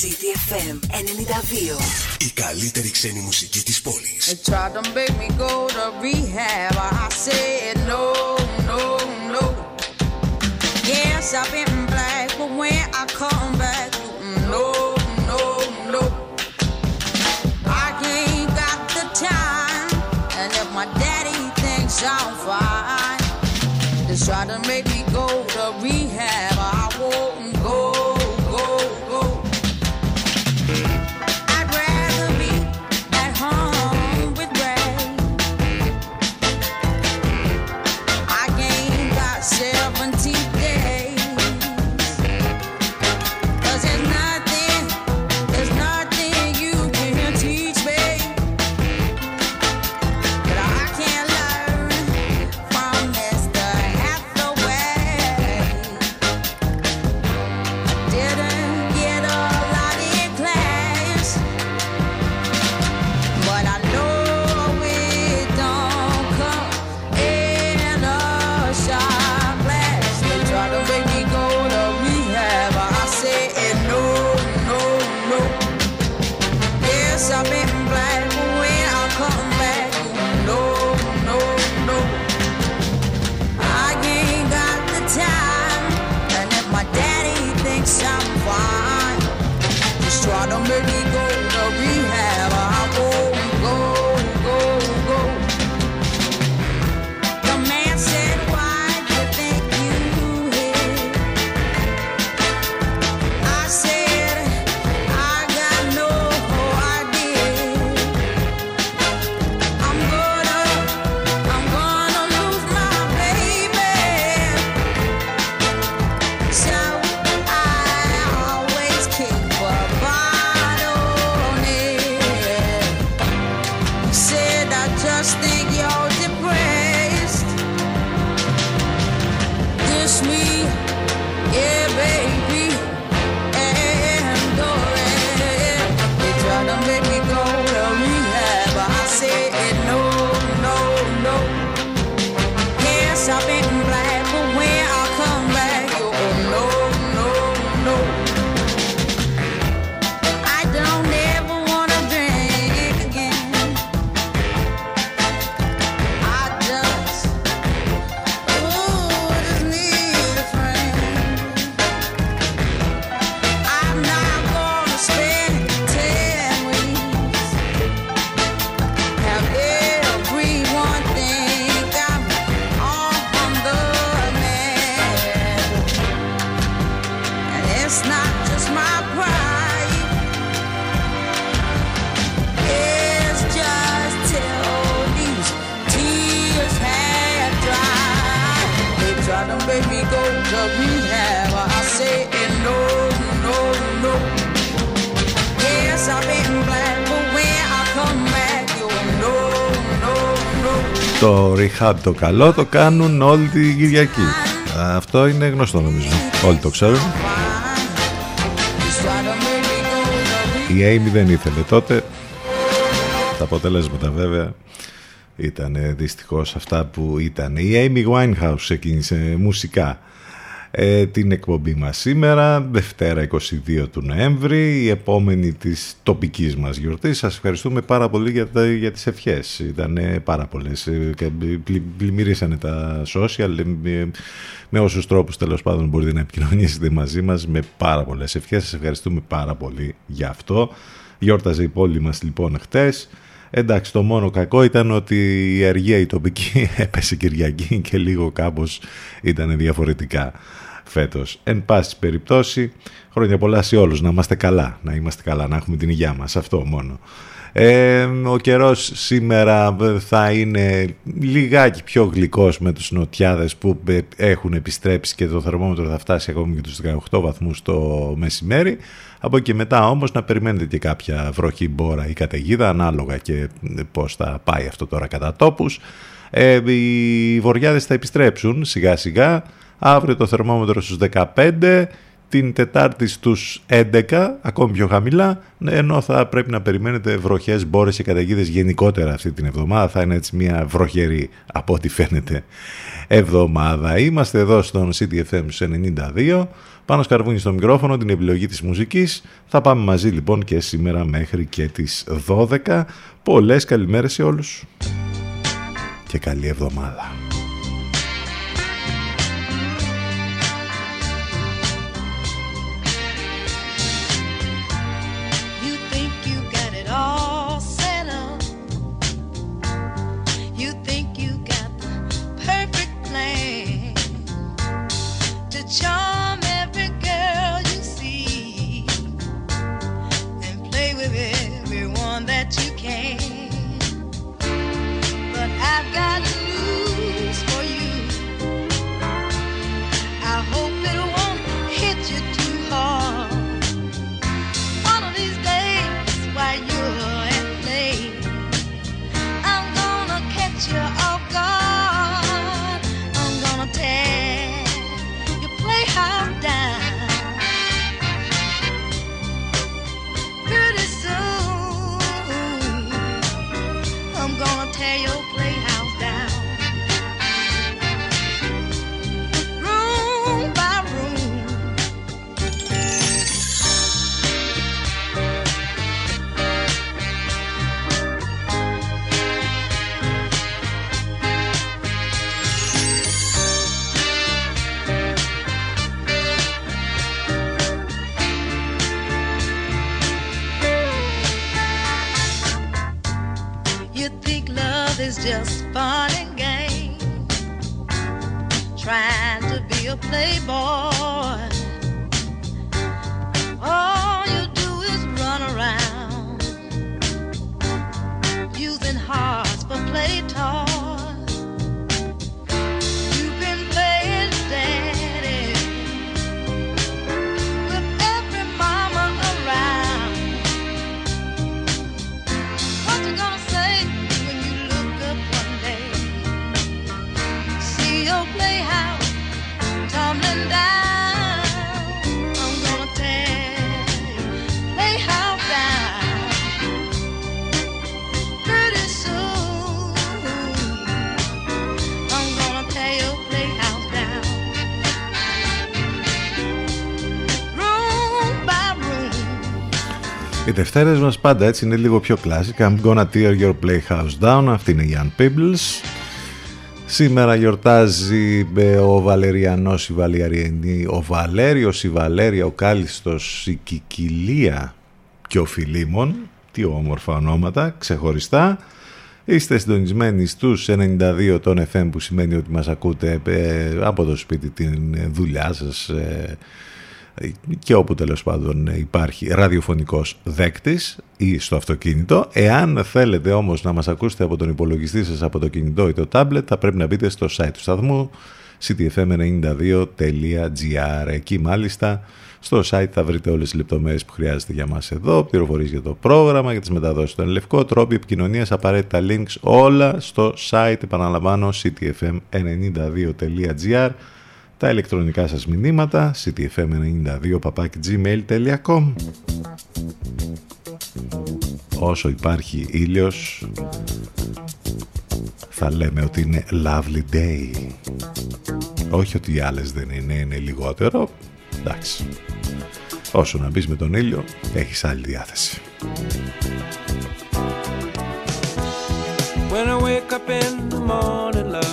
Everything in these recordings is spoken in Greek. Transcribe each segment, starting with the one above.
CDFM 92. Η καλύτερη ξένη μουσική της πόλης. They tried to make me go to rehab. I said no, no, no. Yes, I've been black, but when I come back, no, no, no. I ain't got the time, and if my daddy thinks I'm fine, they try to make Το rehab το καλό το κάνουν όλη την Κυριακή. Αυτό είναι γνωστό νομίζω. Όλοι το ξέρουν. Just try to make me go to Η Amy δεν ήθελε τότε. Τα αποτελέσματα βέβαια ήταν δυστυχώς αυτά που ήταν. Η Amy Winehouse ξεκίνησε μουσικά ε, την εκπομπή μας σήμερα, Δευτέρα 22 του Νοέμβρη, η επόμενη της τοπικής μας γιορτής. Σας ευχαριστούμε πάρα πολύ για, τα, για τις ευχές. Ήταν πάρα πολλές ε, και πλη- πλημμυρίσανε τα social ε, με όσους τρόπους τέλος πάντων μπορείτε να επικοινωνήσετε μαζί μας με πάρα πολλές ευχές. Σας ευχαριστούμε πάρα πολύ για αυτό. Γιόρταζε η πόλη μας λοιπόν χτες. Εντάξει, το μόνο κακό ήταν ότι η αργία η τοπική έπεσε Κυριακή και λίγο κάπως ήταν διαφορετικά φέτος. Εν πάση περιπτώσει, χρόνια πολλά σε όλους, να είμαστε καλά, να είμαστε καλά, να έχουμε την υγειά μας, αυτό μόνο. Ε, ο καιρός σήμερα θα είναι λιγάκι πιο γλυκός με τους νοτιάδες που ε, έχουν επιστρέψει και το θερμόμετρο θα φτάσει ακόμη και τους 18 βαθμούς το μεσημέρι. Από εκεί μετά όμως να περιμένετε και κάποια βροχή μπόρα ή καταιγίδα ανάλογα και πώς θα πάει αυτό τώρα κατά τόπους. Ε, οι βοριάδες θα επιστρέψουν σιγά σιγά. Αύριο το θερμόμετρο στους 15, την Τετάρτη στους 11, ακόμη πιο χαμηλά, ενώ θα πρέπει να περιμένετε βροχές, μπόρες και καταιγίδες γενικότερα αυτή την εβδομάδα. Θα είναι έτσι μια βροχερή από ό,τι φαίνεται εβδομάδα. Είμαστε εδώ στον CTFM 92, πάνω σκαρβούνι στο μικρόφωνο, την επιλογή της μουσικής. Θα πάμε μαζί λοιπόν και σήμερα μέχρι και τις 12. Πολλές καλημέρες σε όλους και καλή εβδομάδα. just fun and games, trying to be a playboy. Δευτέρες μας πάντα έτσι είναι λίγο πιο classic. I'm gonna tear your playhouse down. Αυτή είναι η Ann Peebles. Σήμερα γιορτάζει ε, ο Βαλεριανός η Βαλιαρινή, ο Βαλέριος η Βαλέρια, ο Κάλιστος η Κικιλία και ο Φιλίμων. Τι όμορφα ονόματα, ξεχωριστά. Είστε συντονισμένοι στους 92 των FM που σημαίνει ότι μας ακούτε ε, από το σπίτι την δουλειά σας, ε, και όπου τέλος πάντων υπάρχει ραδιοφωνικός δέκτης ή στο αυτοκίνητο. Εάν θέλετε όμως να μας ακούσετε από τον υπολογιστή σας, από το κινητό ή το tablet, θα πρέπει να μπείτε στο site του σταθμού ctfm92.gr. Εκεί μάλιστα στο site θα βρείτε όλες τις λεπτομέρειες που χρειάζεται για μας εδώ, πληροφορίες για το πρόγραμμα, για τις μεταδόσεις στον Λευκό, τρόποι επικοινωνίας, απαραίτητα links, όλα στο site, επαναλαμβάνω, ctfm92.gr τα ηλεκτρονικά σας μηνύματα ctfm92 Όσο υπάρχει ήλιος θα λέμε ότι είναι lovely day. Όχι ότι οι άλλες δεν είναι, είναι λιγότερο. Εντάξει. Όσο να μπεις με τον ήλιο έχεις άλλη διάθεση. When I wake up in the morning, love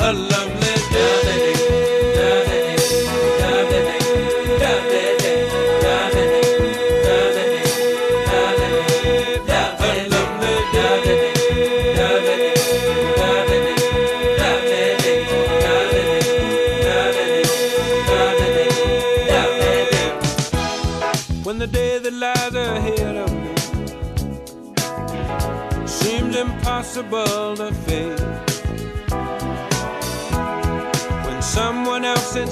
a lovely day.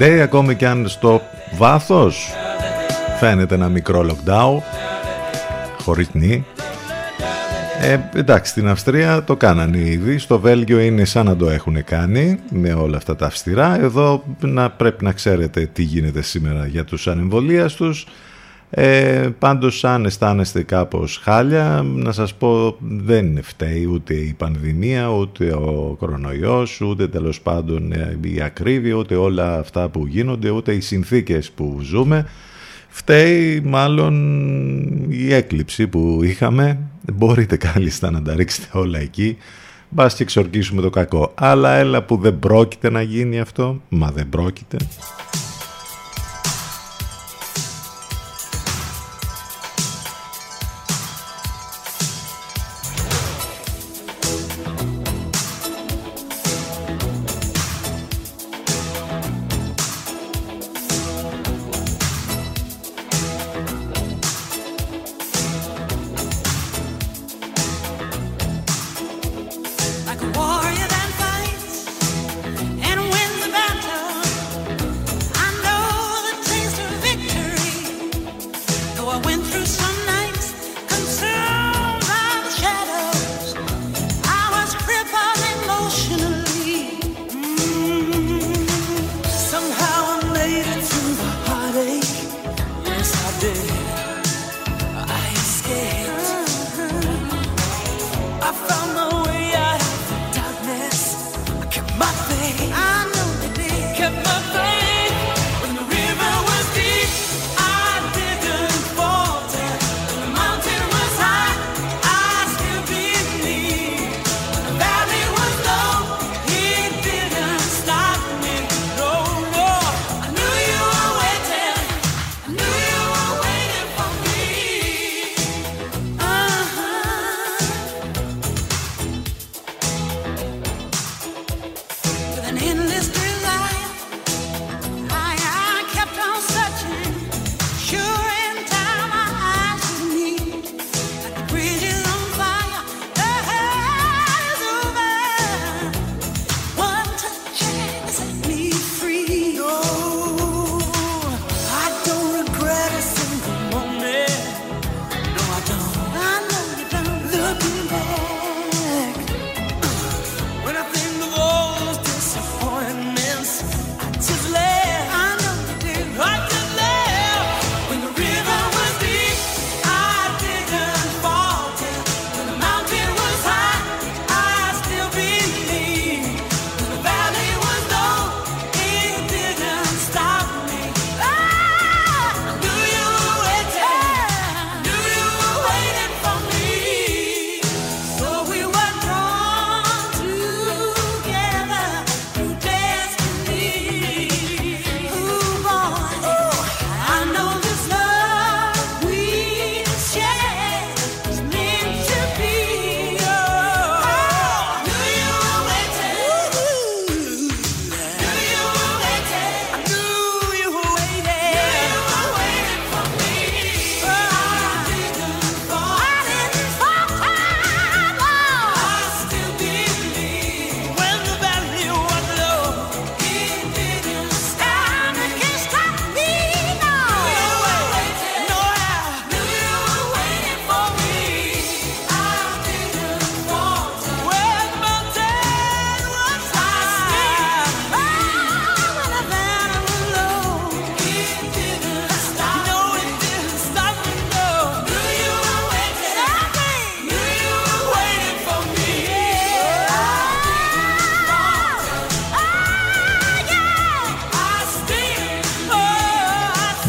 day, ακόμη και αν στο βάθος φαίνεται ένα μικρό lockdown, χωρίς νη. Ε, εντάξει, στην Αυστρία το κάνανε ήδη, στο Βέλγιο είναι σαν να το έχουν κάνει με όλα αυτά τα αυστηρά. Εδώ να, πρέπει να ξέρετε τι γίνεται σήμερα για τους ανεμβολίαστους. Ε, πάντως αν αισθάνεστε κάπως χάλια να σας πω δεν φταίει ούτε η πανδημία ούτε ο κορονοϊός ούτε τέλος πάντων ε, η ακρίβεια ούτε όλα αυτά που γίνονται ούτε οι συνθήκες που ζούμε. Φταίει μάλλον η έκλειψη που είχαμε. Μπορείτε κάλλιστα να τα ρίξετε όλα εκεί. Μπας και εξορκίσουμε το κακό. Αλλά έλα που δεν πρόκειται να γίνει αυτό μα δεν πρόκειται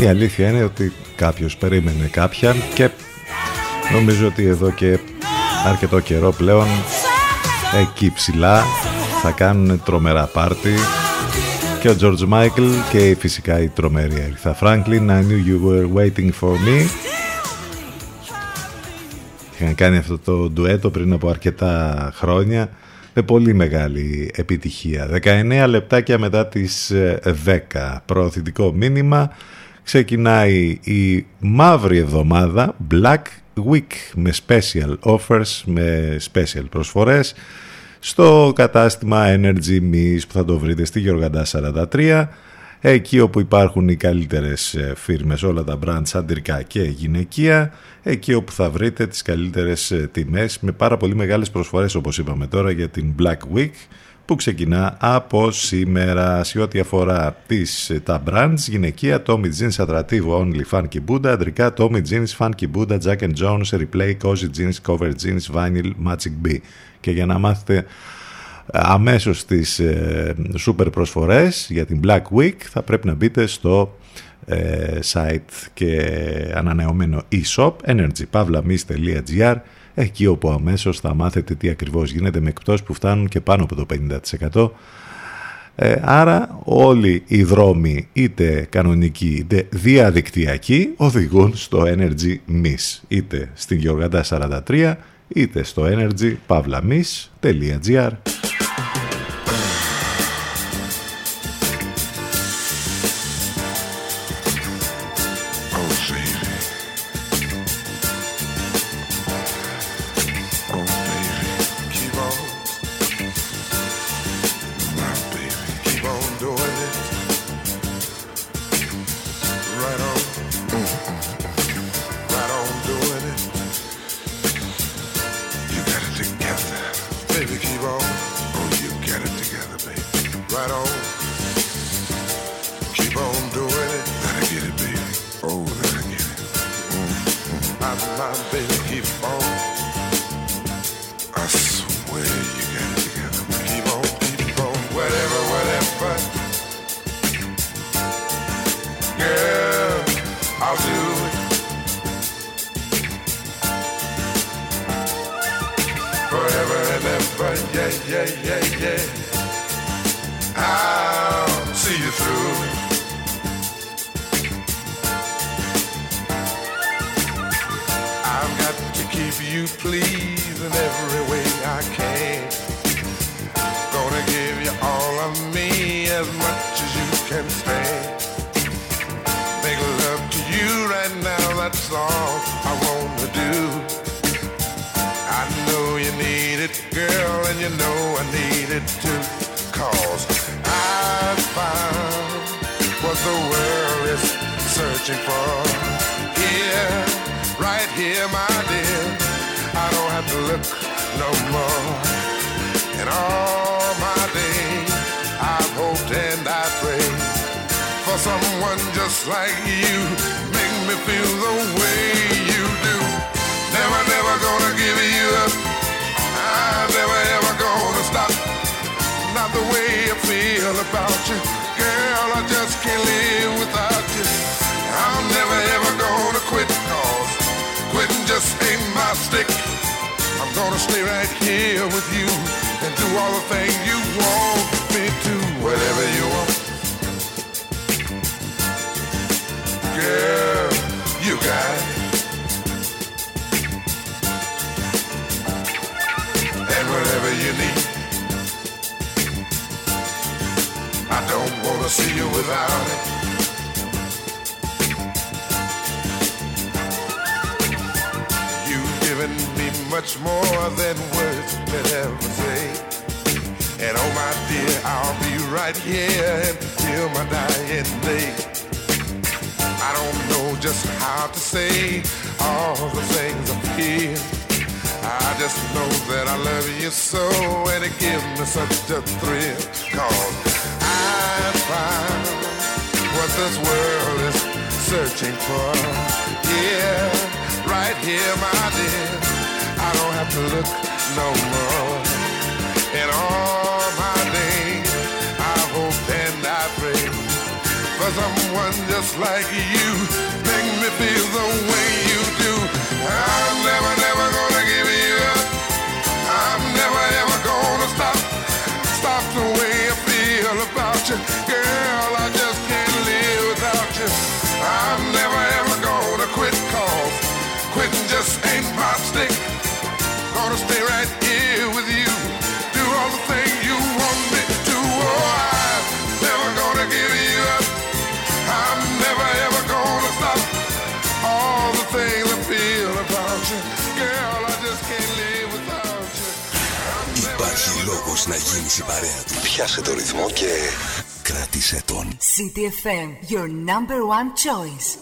Η αλήθεια είναι ότι κάποιος περίμενε κάποιαν και νομίζω ότι εδώ και αρκετό καιρό πλέον εκεί ψηλά θα κάνουν τρομερά πάρτι. Και ο George Michael και φυσικά η τρομερή Aretha Franklin I knew you were waiting for me. Είχαν κάνει αυτό το ντουέτο πριν από αρκετά χρόνια με πολύ μεγάλη επιτυχία. 19 λεπτάκια μετά τις 10 ε, προωθητικό μήνυμα ξεκινάει η μαύρη εβδομάδα Black Week με special offers, με special προσφορές. Στο κατάστημα Energy Miss που θα το βρείτε στη Γεωργαντά 43 εκεί όπου υπάρχουν οι καλύτερες ε, φίρμες όλα τα brands αντρικά και γυναικεία εκεί όπου θα βρείτε τις καλύτερες ε, τιμές με πάρα πολύ μεγάλες προσφορές όπως είπαμε τώρα για την Black Week που ξεκινά από σήμερα σε ό,τι αφορά τις, ε, τα brands γυναικεία Tommy Jeans Attractive Only Funky Buddha αντρικά Tommy Jeans Funky Buddha Jack and Jones Replay Cozy Jeans Cover Jeans Vinyl Magic B και για να μάθετε αμέσως τις ε, super προσφορές για την Black Week θα πρέπει να μπείτε στο ε, site και ανανεωμένο e-shop energypavlamis.gr εκεί όπου αμέσως θα μάθετε τι ακριβώς γίνεται με εκπτώσεις που φτάνουν και πάνω από το 50%. Ε, άρα όλοι οι δρόμοι είτε κανονικοί είτε διαδικτυακοί οδηγούν στο Energy Miss είτε στην Γεωργαντά 43 είτε στο energypavlamis.gr about you. Girl, I just can't live without you. I'm never ever gonna quit, cause quitting just ain't my stick. I'm gonna stay right here with you and do all the things you want me to, whatever you want. Girl, you got it. And whatever you need. don't wanna see you without it. You've given me much more than words could ever say. And oh my dear, I'll be right here until my dying day. I don't know just how to say all the things I feel. I just know that I love you so and it gives me such a thrill cause find what this world is searching for. Yeah, right here, my dear. I don't have to look no more. In all my days, I hope and I pray for someone just like you. Make me feel the way you do. I'll never, never. Πιάσε το ρυθμό και κράτησε τον. CTFM, your number one choice.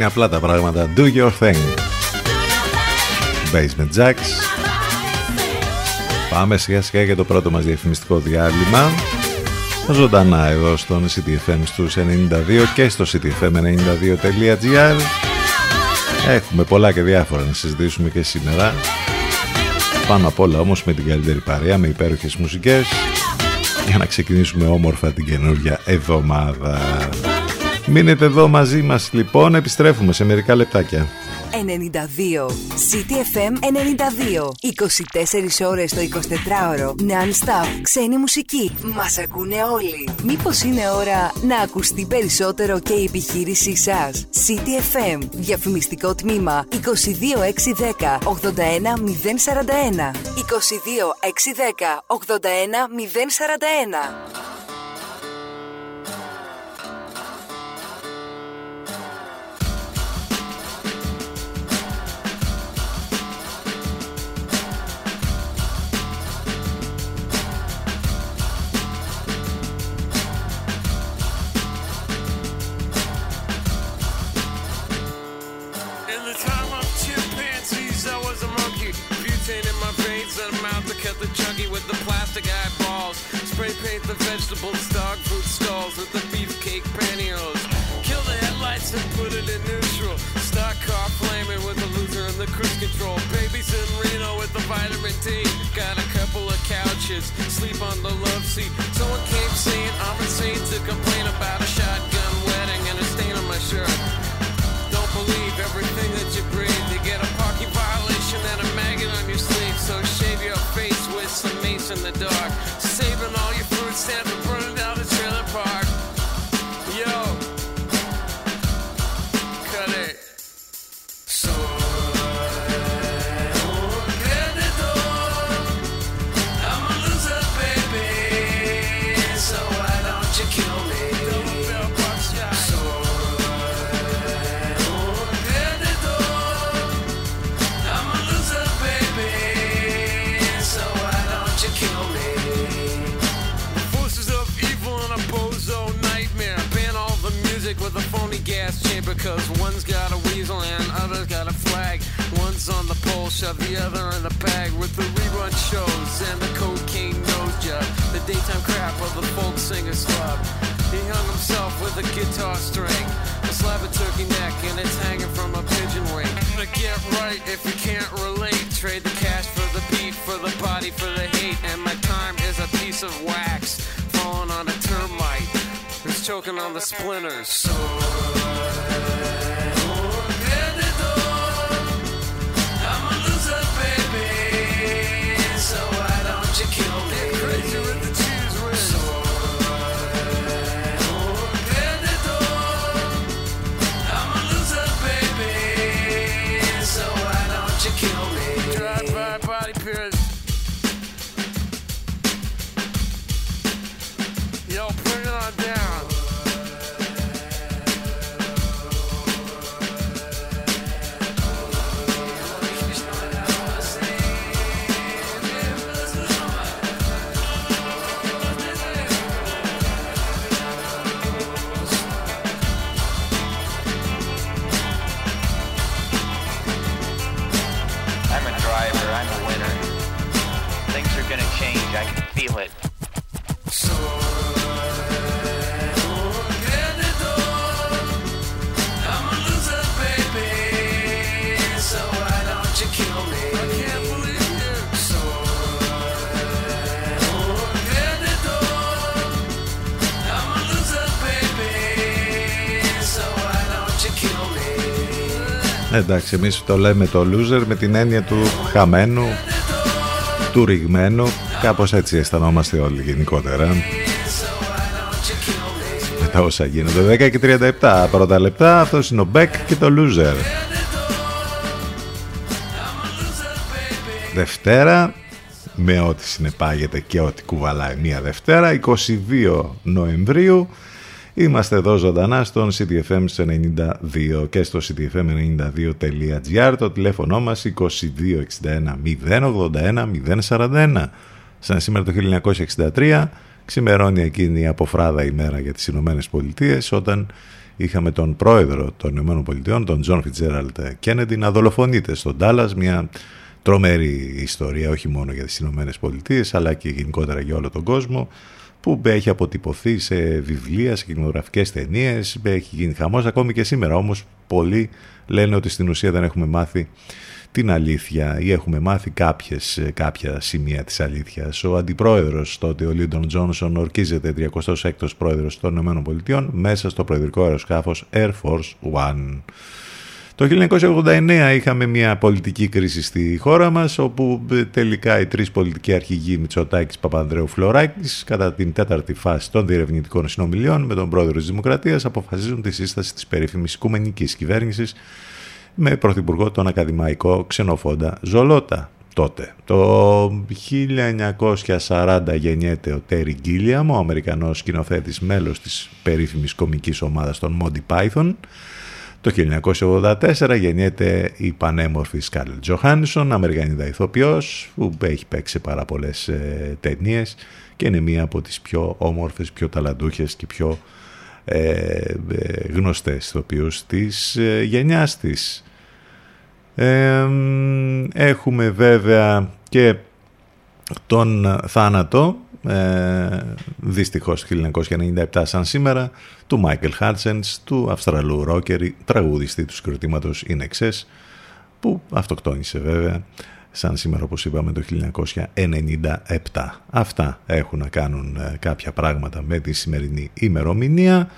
είναι απλά τα πράγματα. Do your thing. Basement Jacks. Πάμε σιγά σιγά για το πρώτο μας διαφημιστικό διάλειμμα. Ζωντανά εδώ στον CTFM στους 92 και στο ctfm92.gr Έχουμε πολλά και διάφορα να συζητήσουμε και σήμερα. Πάνω απ' όλα όμως με την καλύτερη παρέα, με υπέροχες μουσικές για να ξεκινήσουμε όμορφα την καινούργια εβδομάδα. Μείνετε εδώ μαζί μας λοιπόν, επιστρέφουμε σε μερικά λεπτάκια. 92. City FM 92. 24 ώρες το 24ωρο. Non-stop. Ξένη μουσική. Μας ακούνε όλοι. Μήπως είναι ώρα να ακουστεί περισσότερο και η επιχείρησή σας; City FM. Διαφημιστικό τμήμα 22610 81041. 22610 81041. The chunky with the plastic eyeballs. Spray paint the vegetables, dog food stalls with the beefcake pantyhose. Kill the headlights and put it in neutral. Stock car flaming with the loser and the cruise control. Babies in Reno with the vitamin D. Got a couple of couches, sleep on the love seat. Someone came saying I'm insane to complain about a shotgun wedding and a stain on my shirt. The dark. Cause one's got a weasel and other's got a flag. One's on the pole, shove the other in the bag. With the rerun shows and the cocaine nose job. The daytime crap of the folk singer's slub. He hung himself with a guitar string. A slab of turkey neck and it's hanging from a pigeon wing. To get right if you can't relate. Trade the cash for the beat, for the body, for the hate. And On the splinters. Εντάξει, εμείς το λέμε το loser με την έννοια του χαμένου, του ρηγμένου. Κάπως έτσι αισθανόμαστε όλοι γενικότερα. Με τα όσα γίνονται. 10 και 37 πρώτα λεπτά. Αυτός είναι ο Beck και το loser. Δευτέρα, με ό,τι συνεπάγεται και ό,τι κουβαλάει μία Δευτέρα, 22 Νοεμβρίου. Είμαστε εδώ ζωντανά στον CTFM 92 και στο ctfm92.gr το τηλέφωνο μας 2261 081 041 σαν σήμερα το 1963 ξημερώνει εκείνη η αποφράδα ημέρα για τις Ηνωμένες Πολιτείες όταν είχαμε τον πρόεδρο των Ηνωμένων Πολιτειών τον Τζον Φιτζέραλτ Κέννεντι να δολοφονείται στον Ντάλλας. Μια τρομερή ιστορία όχι μόνο για τις Ηνωμένες Πολιτείες αλλά και γενικότερα για όλο τον κόσμο που έχει αποτυπωθεί σε βιβλία, σε κινηματογραφικές ταινίες, έχει γίνει χαμός ακόμη και σήμερα όμως πολλοί λένε ότι στην ουσία δεν έχουμε μάθει την αλήθεια ή έχουμε μάθει κάποιες, κάποια σημεία της αλήθειας. Ο αντιπρόεδρος τότε, ο Λίντον Τζόνσον, ορκίζεται 36ος πρόεδρος των ΗΠΑ μέσα στο προεδρικό αεροσκάφος Air Force One. Το 1989 είχαμε μια πολιτική κρίση στη χώρα μας όπου ε, τελικά οι τρεις πολιτικοί αρχηγοί Μητσοτάκης Παπανδρέου Φλωράκης κατά την τέταρτη φάση των διερευνητικών συνομιλιών με τον πρόεδρο της Δημοκρατίας αποφασίζουν τη σύσταση της περίφημης οικουμενικής κυβέρνησης με πρωθυπουργό τον ακαδημαϊκό ξενοφόντα Ζολότα τότε. Το 1940 γεννιέται ο Τέρι Γκίλιαμ, ο Αμερικανός σκηνοθέτης μέλος της περίφημης κομικής ομάδας των Monty Python. Το 1984 γεννιέται η πανέμορφη Σκάρλετ Τζοχάνισον, Αμερικανίδα ηθοποιός, που έχει παίξει πάρα πολλές ε, ταινίες και είναι μία από τις πιο όμορφες, πιο ταλαντούχες και πιο ε, ε γνωστές ηθοποιούς της ε, γενιάς της. Έχουμε βέβαια και τον θάνατο, ε, δυστυχώς 1997 σαν σήμερα, του Μάικελ Χάρτσενς, του Αυστραλού ρόκερη, τραγουδιστή του συγκροτήματος In Excess, που αυτοκτόνησε βέβαια σαν σήμερα όπως είπαμε το 1997. Αυτά έχουν να κάνουν ε, κάποια πράγματα με τη σημερινή ημερομηνία.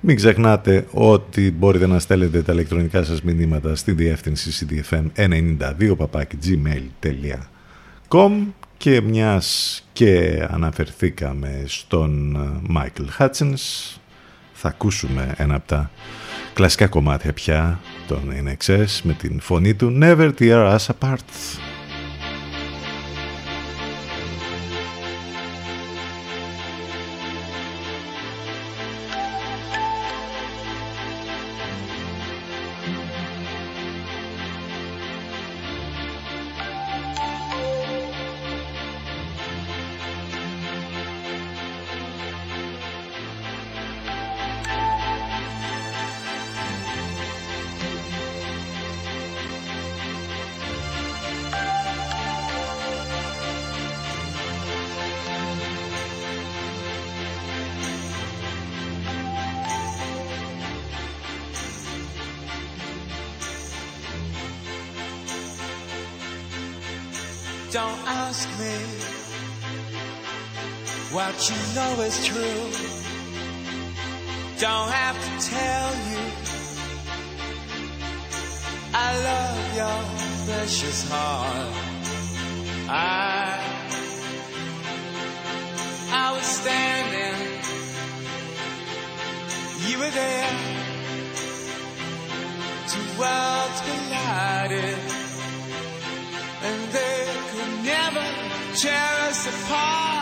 Μην ξεχνάτε ότι μπορείτε να στέλνετε τα ηλεκτρονικά σας μηνύματα στη διεύθυνση cdfm92 gmail.com και μιας και αναφερθήκαμε στον Michael Hutchins θα ακούσουμε ένα από τα κλασικά κομμάτια πια των NXS με την φωνή του Never Tear Us Apart. Don't have to tell you. I love your precious heart. I I was standing. You were there. Two worlds collided. And they could never tear us apart.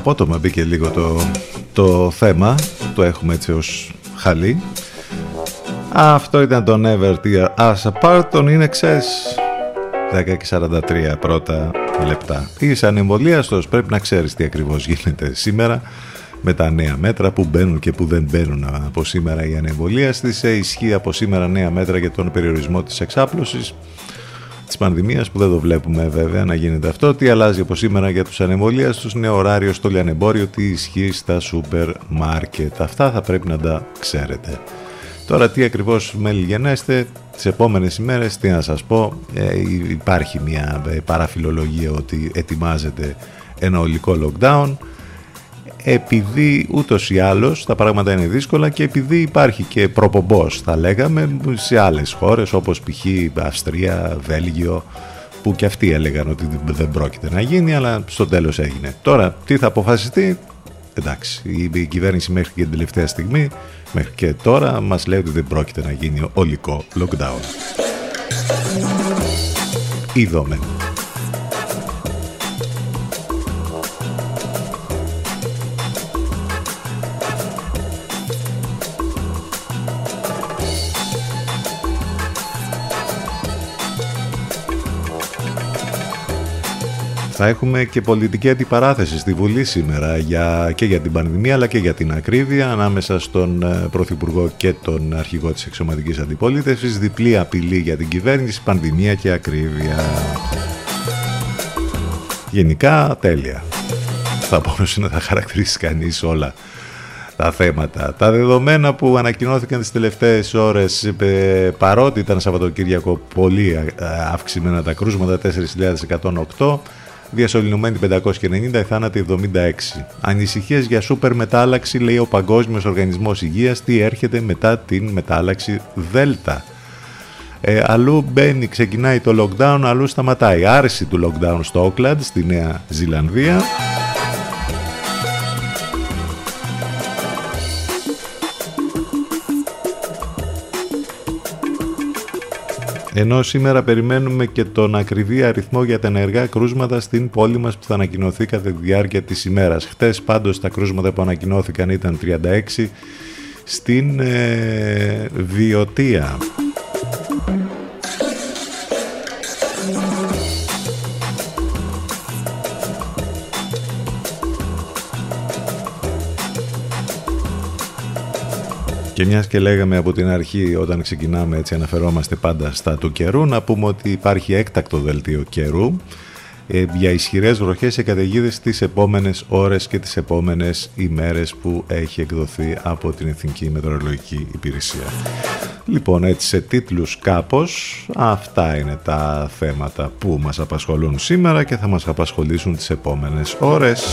Απότομα μπήκε λίγο το, το θέμα, το έχουμε έτσι ως χαλί. Αυτό ήταν το Never Tear Us Apart, τον είναι ξες 10.43 πρώτα λεπτά. Είσαι ανεμβολίαστος, πρέπει να ξέρεις τι ακριβώς γίνεται σήμερα με τα νέα μέτρα που μπαίνουν και που δεν μπαίνουν από σήμερα η ανεμβολίαστη. Σε ισχύει από σήμερα νέα μέτρα για τον περιορισμό της εξάπλωσης της πανδημίας που δεν το βλέπουμε βέβαια να γίνεται αυτό. Τι αλλάζει από σήμερα για τους ανεμβολίαστους, νέο ωράριο στο λιανεμπόριο, τι ισχύει στα σούπερ μάρκετ. Αυτά θα πρέπει να τα ξέρετε. Τώρα τι ακριβώς μελιγενέστε τις επόμενες ημέρες, τι να σας πω, ε, υπάρχει μια ε, παραφιλολογία ότι ετοιμάζεται ένα ολικό lockdown επειδή ούτως ή άλλως τα πράγματα είναι δύσκολα και επειδή υπάρχει και προπομπός θα λέγαμε σε άλλες χώρες όπως π.χ. Αυστρία, Βέλγιο που και αυτοί έλεγαν ότι δεν πρόκειται να γίνει αλλά στο τέλος έγινε. Τώρα τι θα αποφασιστεί; Εντάξει η κυβέρνηση μέχρι και την τελευταία στιγμή μέχρι και τώρα μας λέει ότι δεν πρόκειται να γίνει ολικό lockdown. Είδαμε. Θα έχουμε και πολιτική αντιπαράθεση στη Βουλή σήμερα για, και για την πανδημία αλλά και για την ακρίβεια ανάμεσα στον ε, Πρωθυπουργό και τον Αρχηγό της Εξωματικής Αντιπολίτευσης. Διπλή απειλή για την κυβέρνηση, πανδημία και ακρίβεια. Γενικά τέλεια. Θα μπορούσε να τα χαρακτηρίσει κανείς όλα τα θέματα. Τα δεδομένα που ανακοινώθηκαν τις τελευταίες ώρες ε, παρότι ήταν Σαββατοκύριακο πολύ ε, αυξημένα τα κρούσματα 4.108 διασωληνωμένοι 590, θάνατοι 76. Ανησυχίες για σούπερ μετάλλαξη, λέει ο Παγκόσμιος Οργανισμός Υγείας, τι έρχεται μετά την μετάλλαξη Δέλτα. Ε, αλλού μπαίνει, ξεκινάει το lockdown, αλλού σταματάει. Άρση του lockdown στο Auckland, στη Νέα Ζηλανδία. Ενώ σήμερα περιμένουμε και τον ακριβή αριθμό για τα ενεργά κρούσματα στην πόλη μας που θα ανακοινωθεί κατά τη διάρκεια της ημέρας. Χτες πάντως τα κρούσματα που ανακοινώθηκαν ήταν 36 στην ε, Βιωτία. Και μιας και λέγαμε από την αρχή όταν ξεκινάμε έτσι αναφερόμαστε πάντα στα του καιρού να πούμε ότι υπάρχει έκτακτο δελτίο καιρού ε, για ισχυρές βροχές και καταιγίδες τις επόμενες ώρες και τις επόμενες ημέρες που έχει εκδοθεί από την Εθνική Μετεωρολογική Υπηρεσία. Λοιπόν, έτσι σε τίτλους κάπως, αυτά είναι τα θέματα που μας απασχολούν σήμερα και θα μας απασχολήσουν τις επόμενες ώρες.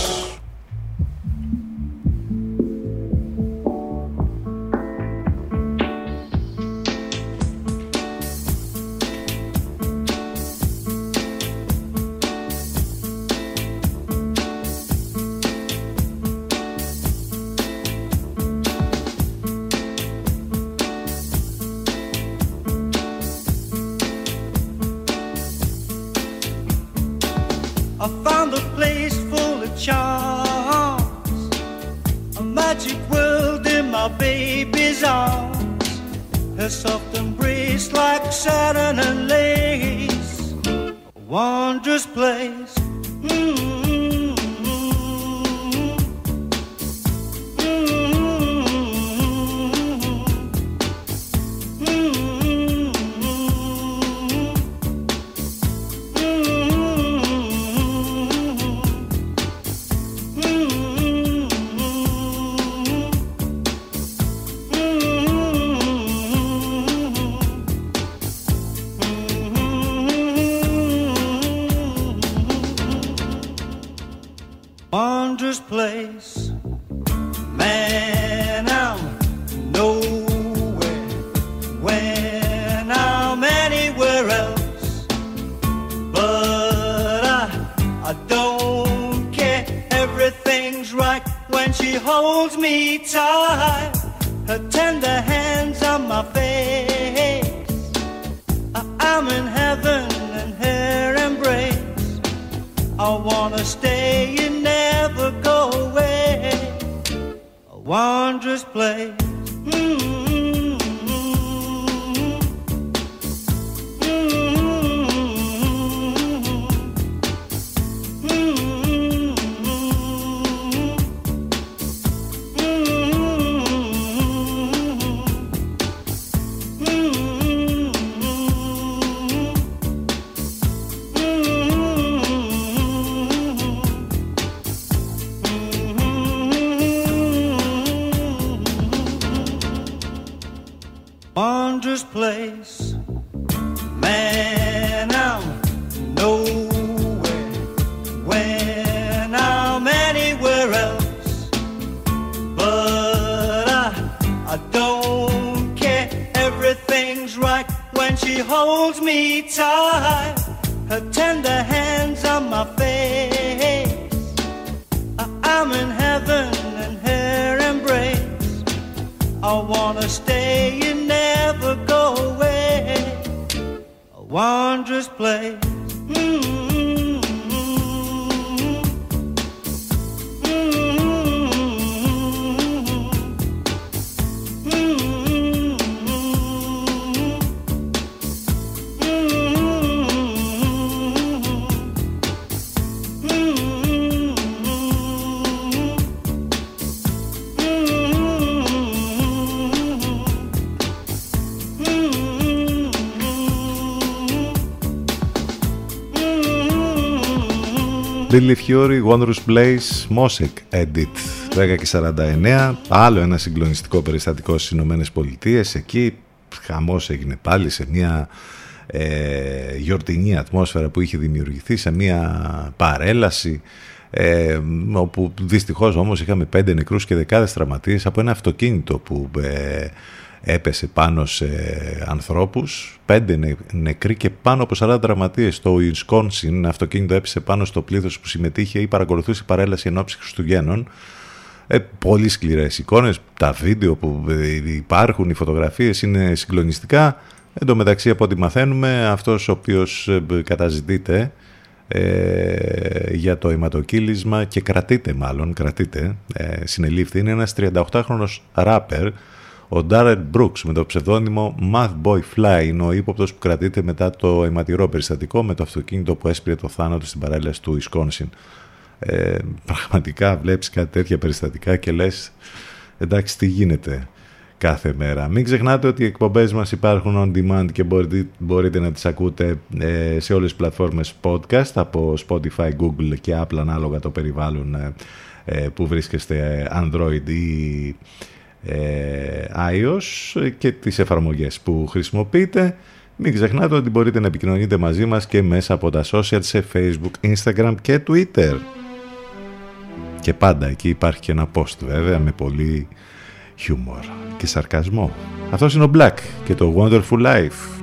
Billy Fury, Wondrous Blaze, Mosek Edit 10 και 49 άλλο ένα συγκλονιστικό περιστατικό στις Ηνωμένες Πολιτείες. Εκεί χαμός έγινε πάλι σε μια ε, γιορτινή ατμόσφαιρα που είχε δημιουργηθεί σε μια παρέλαση ε, όπου δυστυχώς όμως είχαμε πέντε νεκρούς και δεκάδες τραυματίες από ένα αυτοκίνητο που ε, έπεσε πάνω σε ανθρώπους, πέντε νεκροί και πάνω από 40 τραυματίες στο Wisconsin. Ένα αυτοκίνητο έπεσε πάνω στο πλήθος που συμμετείχε ή παρακολουθούσε παρέλαση ενόψη Χριστουγέννων. Ε, πολύ σκληρές εικόνες, τα βίντεο που ε, υπάρχουν, οι φωτογραφίες είναι συγκλονιστικά. Εν τω μεταξύ από ό,τι μαθαίνουμε αυτός ο οποίος ε, καταζητείται ε, για το αιματοκύλισμα και κρατείται μάλλον, κρατείται, ε, συνελήφθη, είναι ένας 38χρονος ράπερ ο Ντάρεν Μπρούξ με το ψευδόνυμο Math Boy Fly είναι ο ύποπτος που κρατείται μετά το αιματηρό περιστατικό με το αυτοκίνητο που έσπηρε το θάνατο στην παρέλαση του Ισκόνσιν. Ε, πραγματικά βλέπεις κάτι τέτοια περιστατικά και λες εντάξει τι γίνεται κάθε μέρα. Μην ξεχνάτε ότι οι εκπομπές μας υπάρχουν on demand και μπορείτε, μπορείτε να τις ακούτε ε, σε όλες τις πλατφόρμες podcast από Spotify, Google και Apple ανάλογα το περιβάλλον ε, ε που βρίσκεστε Android ή ε, iOS και τις εφαρμογές που χρησιμοποιείτε. Μην ξεχνάτε ότι μπορείτε να επικοινωνείτε μαζί μας και μέσα από τα social σε Facebook, Instagram και Twitter. Και πάντα εκεί υπάρχει και ένα post βέβαια με πολύ χιούμορ και σαρκασμό. Αυτός είναι ο Black και το Wonderful Life.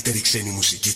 καλύτερη ξένη μουσική.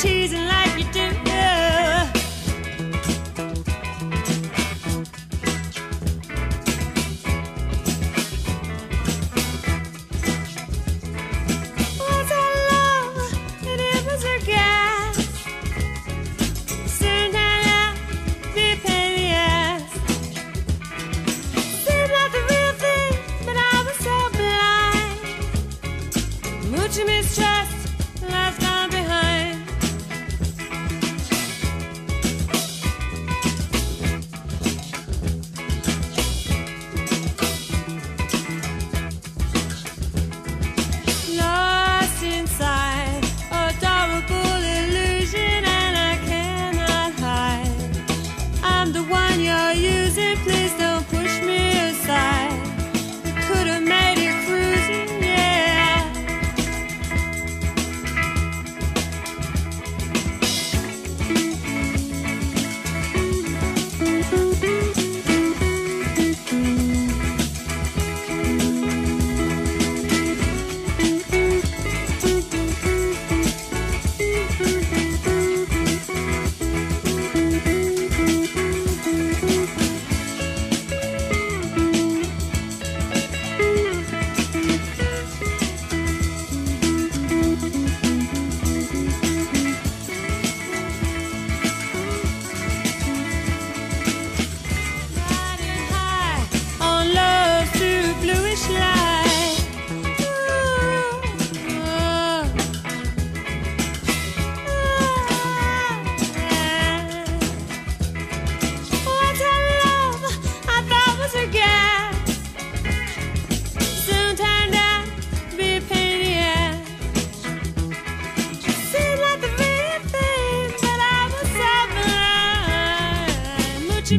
teasing like you do.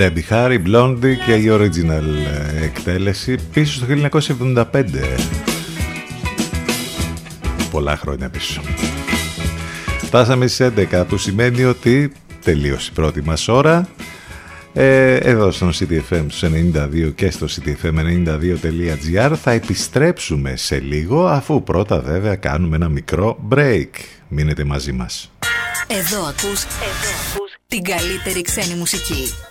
Ναι, Μπιχάρη, Blondie και η original εκτέλεση πίσω στο 1975. Πολλά χρόνια πίσω. Πάσαμε στις 11 που σημαίνει ότι τελείωσε η πρώτη μας ώρα. Ε, εδώ στο CTFM στους 92 και στο ctfm92.gr θα επιστρέψουμε σε λίγο αφού πρώτα βέβαια κάνουμε ένα μικρό break. Μείνετε μαζί μας. Εδώ ακούς, εδώ ακούς την καλύτερη ξένη μουσική.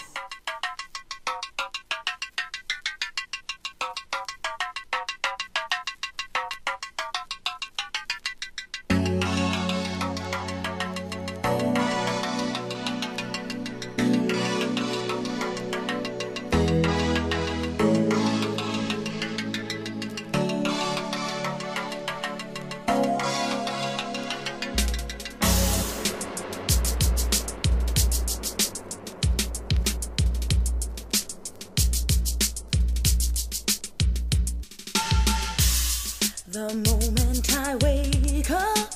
The moment I wake up.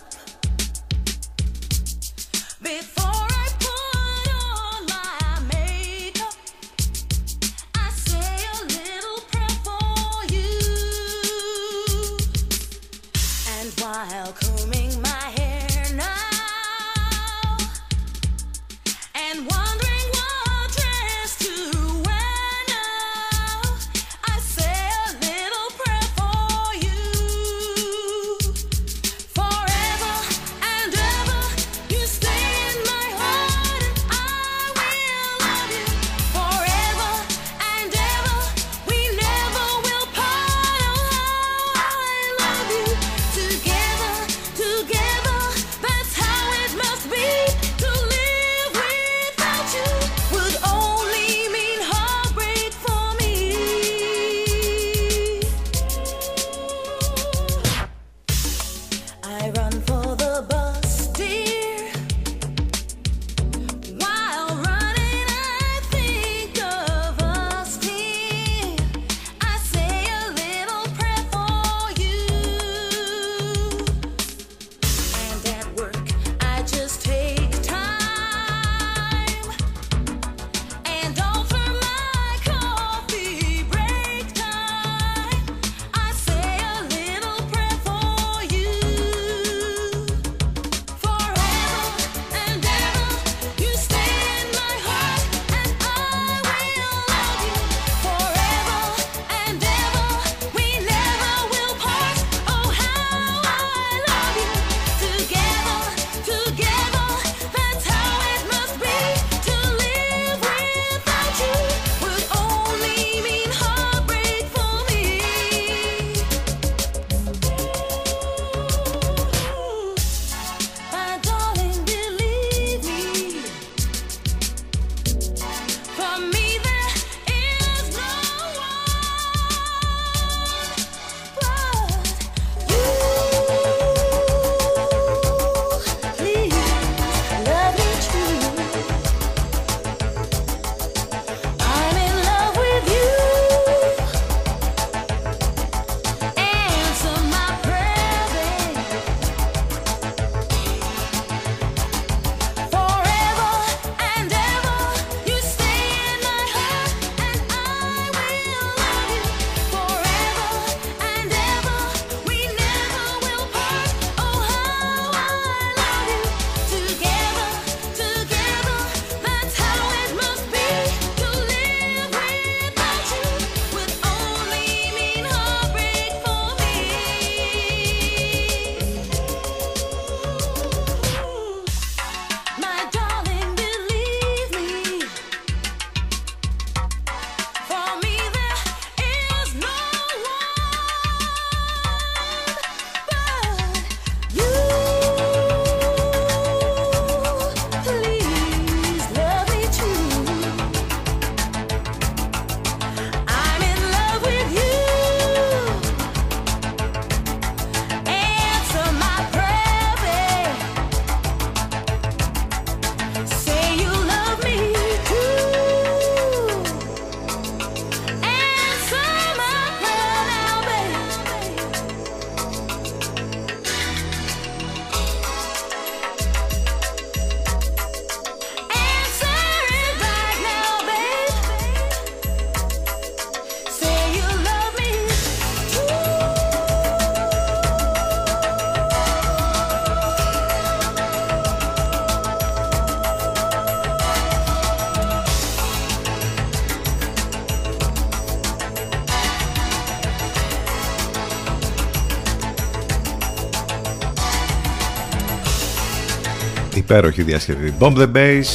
υπέροχη διασκευή. Bomb the Bass,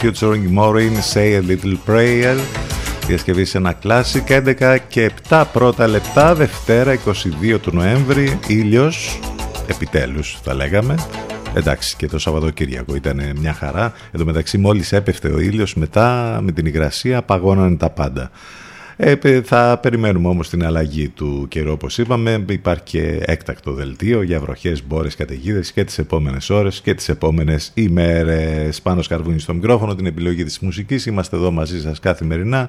featuring Morin, Say a Little Prayer, διασκευή σε ένα κλάσικ, 11 και 7 πρώτα λεπτά, Δευτέρα 22 του Νοέμβρη, ήλιος, επιτέλους θα λέγαμε. Εντάξει και το Σαββατοκύριακο ήταν μια χαρά. Εν μεταξύ μόλις έπεφτε ο ήλιος μετά με την υγρασία παγώνανε τα πάντα. Ε, πε- θα περιμένουμε όμως την αλλαγή του καιρού όπως είπαμε. Υπάρχει και έκτακτο δελτίο για βροχές, μπόρες, καταιγίδες και τις επόμενες ώρες και τις επόμενες ημέρες. Πάνω σκαρβούνι στο μικρόφωνο, την επιλογή της μουσικής. Είμαστε εδώ μαζί σας καθημερινά.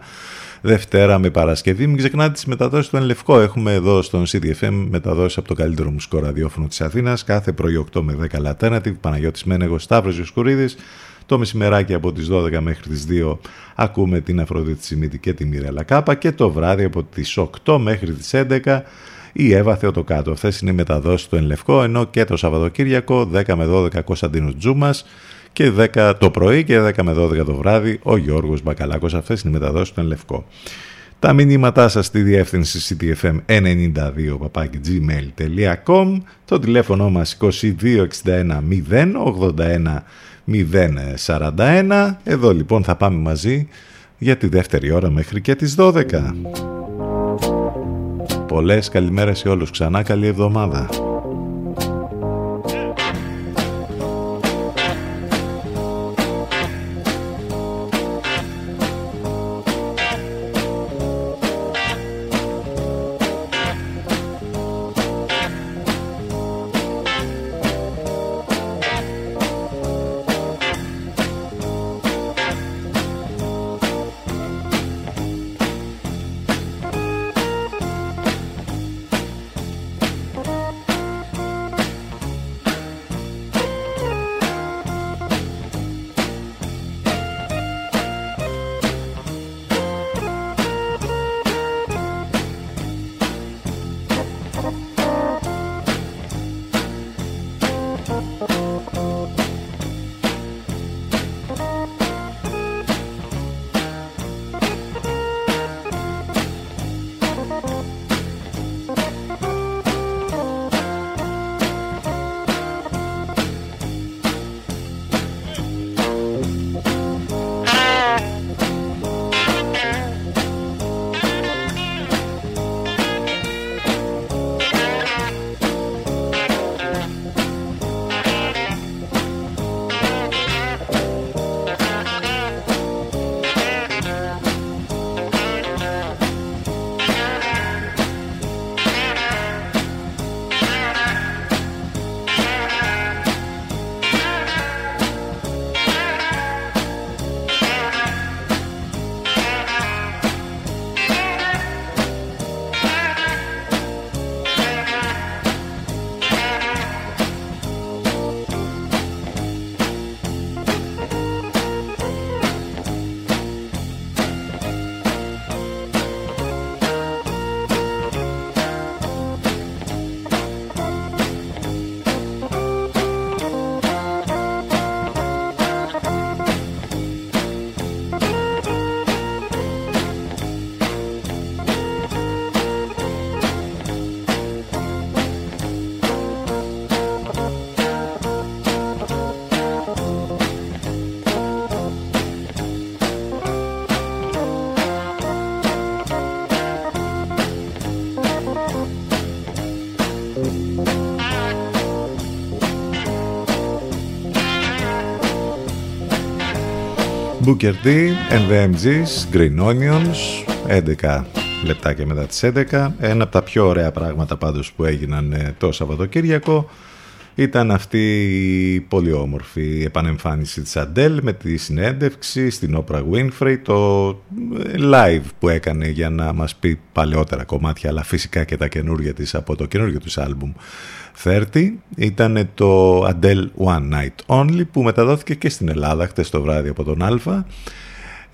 Δευτέρα με Παρασκευή. Μην ξεχνάτε τις μεταδόσεις του Ενλευκό. Έχουμε εδώ στον CDFM μεταδόσεις από το καλύτερο μουσικό ραδιόφωνο της Αθήνας. Κάθε πρωί 8 με 10 Alternative. Παναγιώτης Μένεγος, Σταύρος Ιωσκουρίδης. Το μεσημεράκι από τις 12 μέχρι τις 2 ακούμε την Αφροδίτη Σιμίτη και τη Μιρέλα Κάπα και το βράδυ από τις 8 μέχρι τις 11 η Εύα Θεοτοκάτω. Αυτές είναι οι μεταδόσεις του Ενλευκό ενώ και το Σαββατοκύριακο 10 με 12 Κωνσταντίνος Τζούμας και 10 το πρωί και 10 με 12 το βράδυ ο Γιώργος Μπακαλάκος. Αυτές είναι οι μεταδόσεις του Ενλευκό. Τα μηνύματά σας στη διεύθυνση ctfm92 gmail.com το τηλέφωνο μας 2261 081 041 εδώ λοιπόν θα πάμε μαζί για τη δεύτερη ώρα μέχρι και τις 12 Πολλές καλημέρες σε όλους ξανά. Καλή εβδομάδα Booker D, and the MGs, Green Onions, 11 λεπτάκια μετά τις 11. Ένα από τα πιο ωραία πράγματα πάντως που έγιναν ε, το Σαββατοκύριακο ήταν αυτή η πολύ όμορφη επανεμφάνιση της Αντέλ με τη συνέντευξη στην Oprah Winfrey, το ε, live που έκανε για να μας πει παλαιότερα κομμάτια, αλλά φυσικά και τα καινούργια της από το καινούργιο της άλμπουμ 30 ήταν το Adele One Night Only που μεταδόθηκε και στην Ελλάδα χτες το βράδυ από τον Αλφα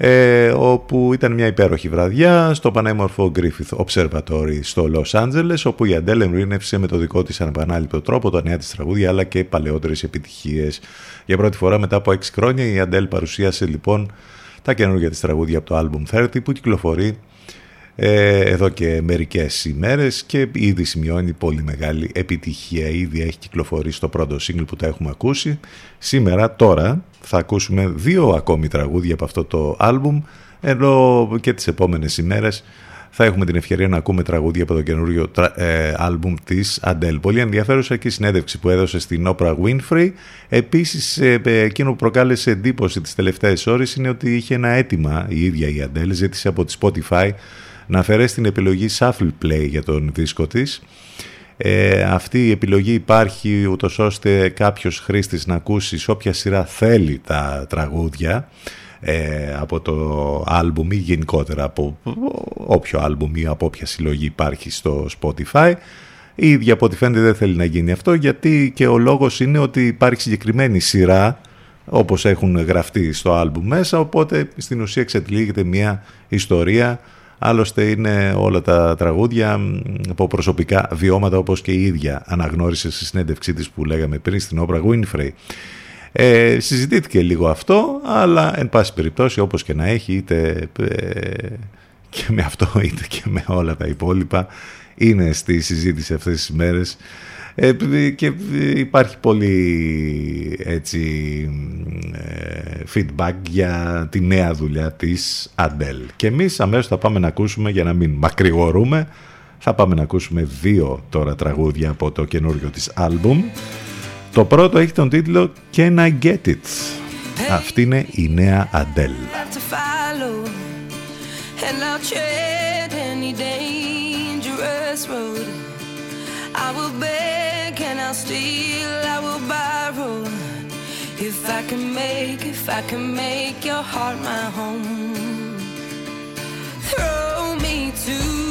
ε, όπου ήταν μια υπέροχη βραδιά στο πανέμορφο Griffith Observatory στο Los Angeles όπου η Adele εμρήνευσε με το δικό της ανεπανάληπτο τρόπο τα νέα της τραγούδια αλλά και παλαιότερες επιτυχίες. Για πρώτη φορά μετά από 6 χρόνια η Adele παρουσίασε λοιπόν τα καινούργια της τραγούδια από το album 30 που κυκλοφορεί ε, εδώ και μερικές ημέρες και ήδη σημειώνει πολύ μεγάλη επιτυχία. Ήδη έχει κυκλοφορήσει το πρώτο single που τα έχουμε ακούσει. Σήμερα, τώρα, θα ακούσουμε δύο ακόμη τραγούδια από αυτό το άλμπουμ, ενώ και τις επόμενες ημέρες θα έχουμε την ευκαιρία να ακούμε τραγούδια από το καινούριο τρα, ε, άλμπουμ της Adele. Πολύ ενδιαφέρουσα και η συνέντευξη που έδωσε στην Oprah Winfrey. Επίσης, ε, εκείνο που προκάλεσε εντύπωση τις τελευταίες ώρες είναι ότι είχε ένα αίτημα η ίδια η Adele, ζήτησε από τη Spotify να αφαιρέσει την επιλογή Shuffle Play για τον δίσκο της. Ε, αυτή η επιλογή υπάρχει ούτως ώστε κάποιος χρήστης να ακούσει σε όποια σειρά θέλει τα τραγούδια ε, από το άλμπουμ ή γενικότερα από όποιο άλμπουμ ή από όποια συλλογή υπάρχει στο Spotify. Η ίδια από ό,τι φαίνεται δεν θέλει να γίνει αυτό γιατί και ο λόγος είναι ότι υπάρχει συγκεκριμένη σειρά όπως έχουν γραφτεί στο άλμπουμ μέσα οπότε στην ουσία εξετλίγεται μια ιστορία Άλλωστε είναι όλα τα τραγούδια από προσωπικά βιώματα όπως και η ίδια αναγνώρισε στη συνέντευξή της που λέγαμε πριν στην όπρα Winfrey. Ε, συζητήθηκε λίγο αυτό, αλλά εν πάση περιπτώσει όπως και να έχει είτε ε, και με αυτό είτε και με όλα τα υπόλοιπα είναι στη συζήτηση αυτές τις μέρες. Ε, και υπάρχει πολύ έτσι ε, feedback για τη νέα δουλειά της Adele. Και εμείς αμέσως θα πάμε να ακούσουμε για να μην μακρηγορούμε θα πάμε να ακούσουμε δύο τώρα τραγούδια από το καινούριο της άλμπουμ το πρώτο έχει τον τίτλο Can I Get It αυτή είναι η νέα Adele And I'll tread any dangerous road. I will beg and I'll steal, I will borrow. If I can make, if I can make your heart my home. Throw me to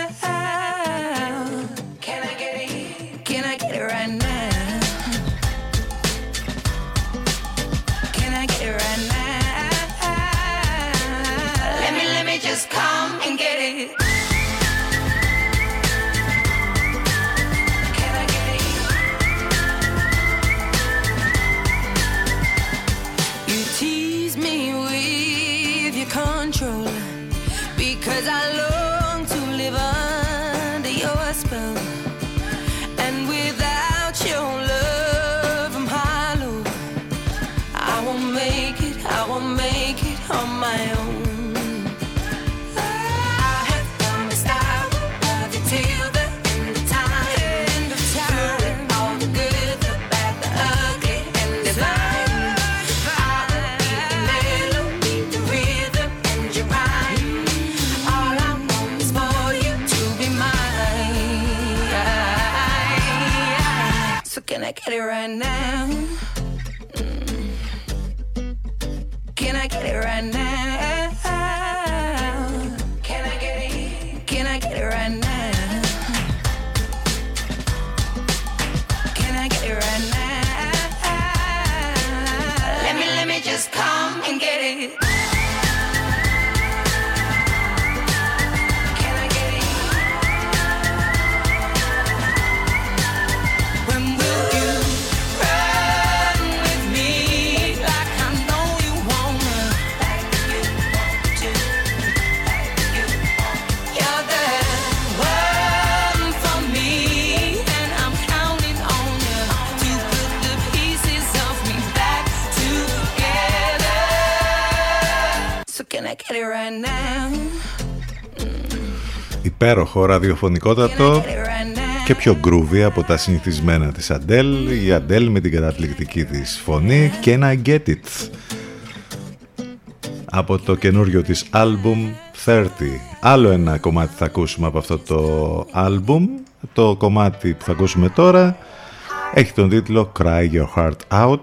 Υπέροχο ραδιοφωνικότατο και πιο groovy από τα συνηθισμένα της Adele η Adele με την καταπληκτική της φωνή Can I Get It. Από το καινούριο της άλμπουμ 30 άλλο ένα κομμάτι θα ακούσουμε από αυτό το άλμπουμ. Το κομμάτι που θα ακούσουμε τώρα έχει τον τίτλο Cry Your Heart Out.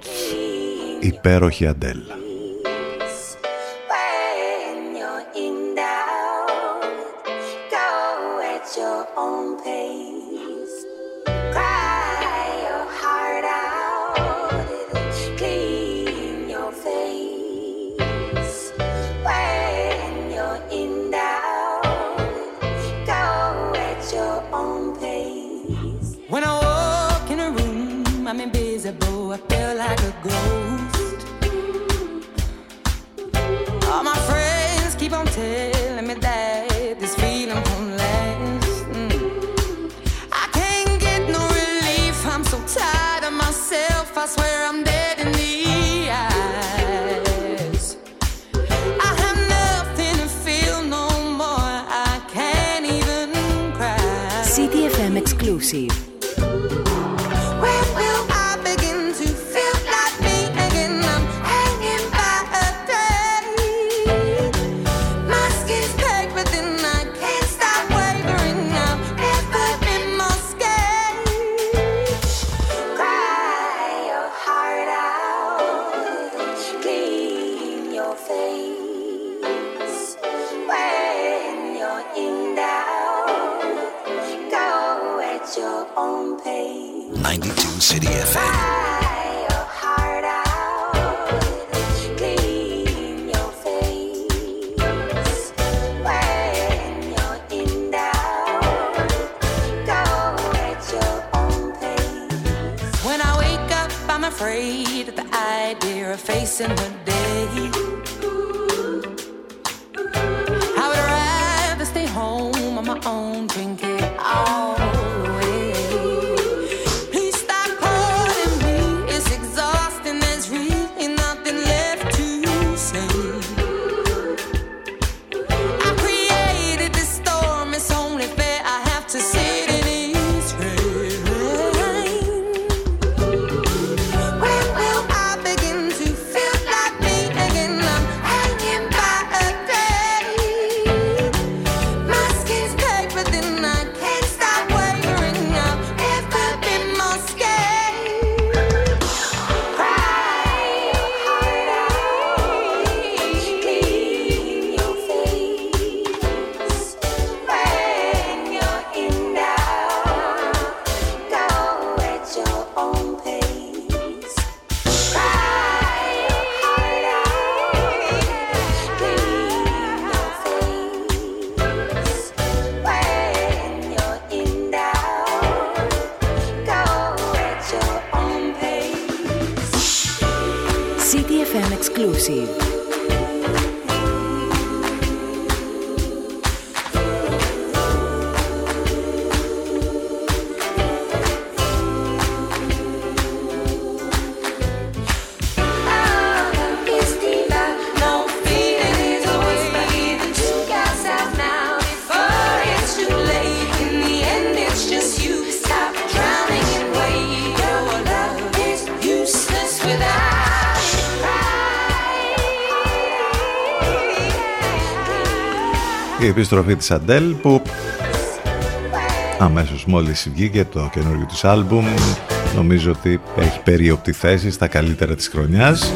Υπέροχη Adele and when επιστροφή της Αντέλ που αμέσως μόλις βγήκε το καινούργιο της άλμπουμ νομίζω ότι έχει περίοπτη θέση στα καλύτερα της χρονιάς.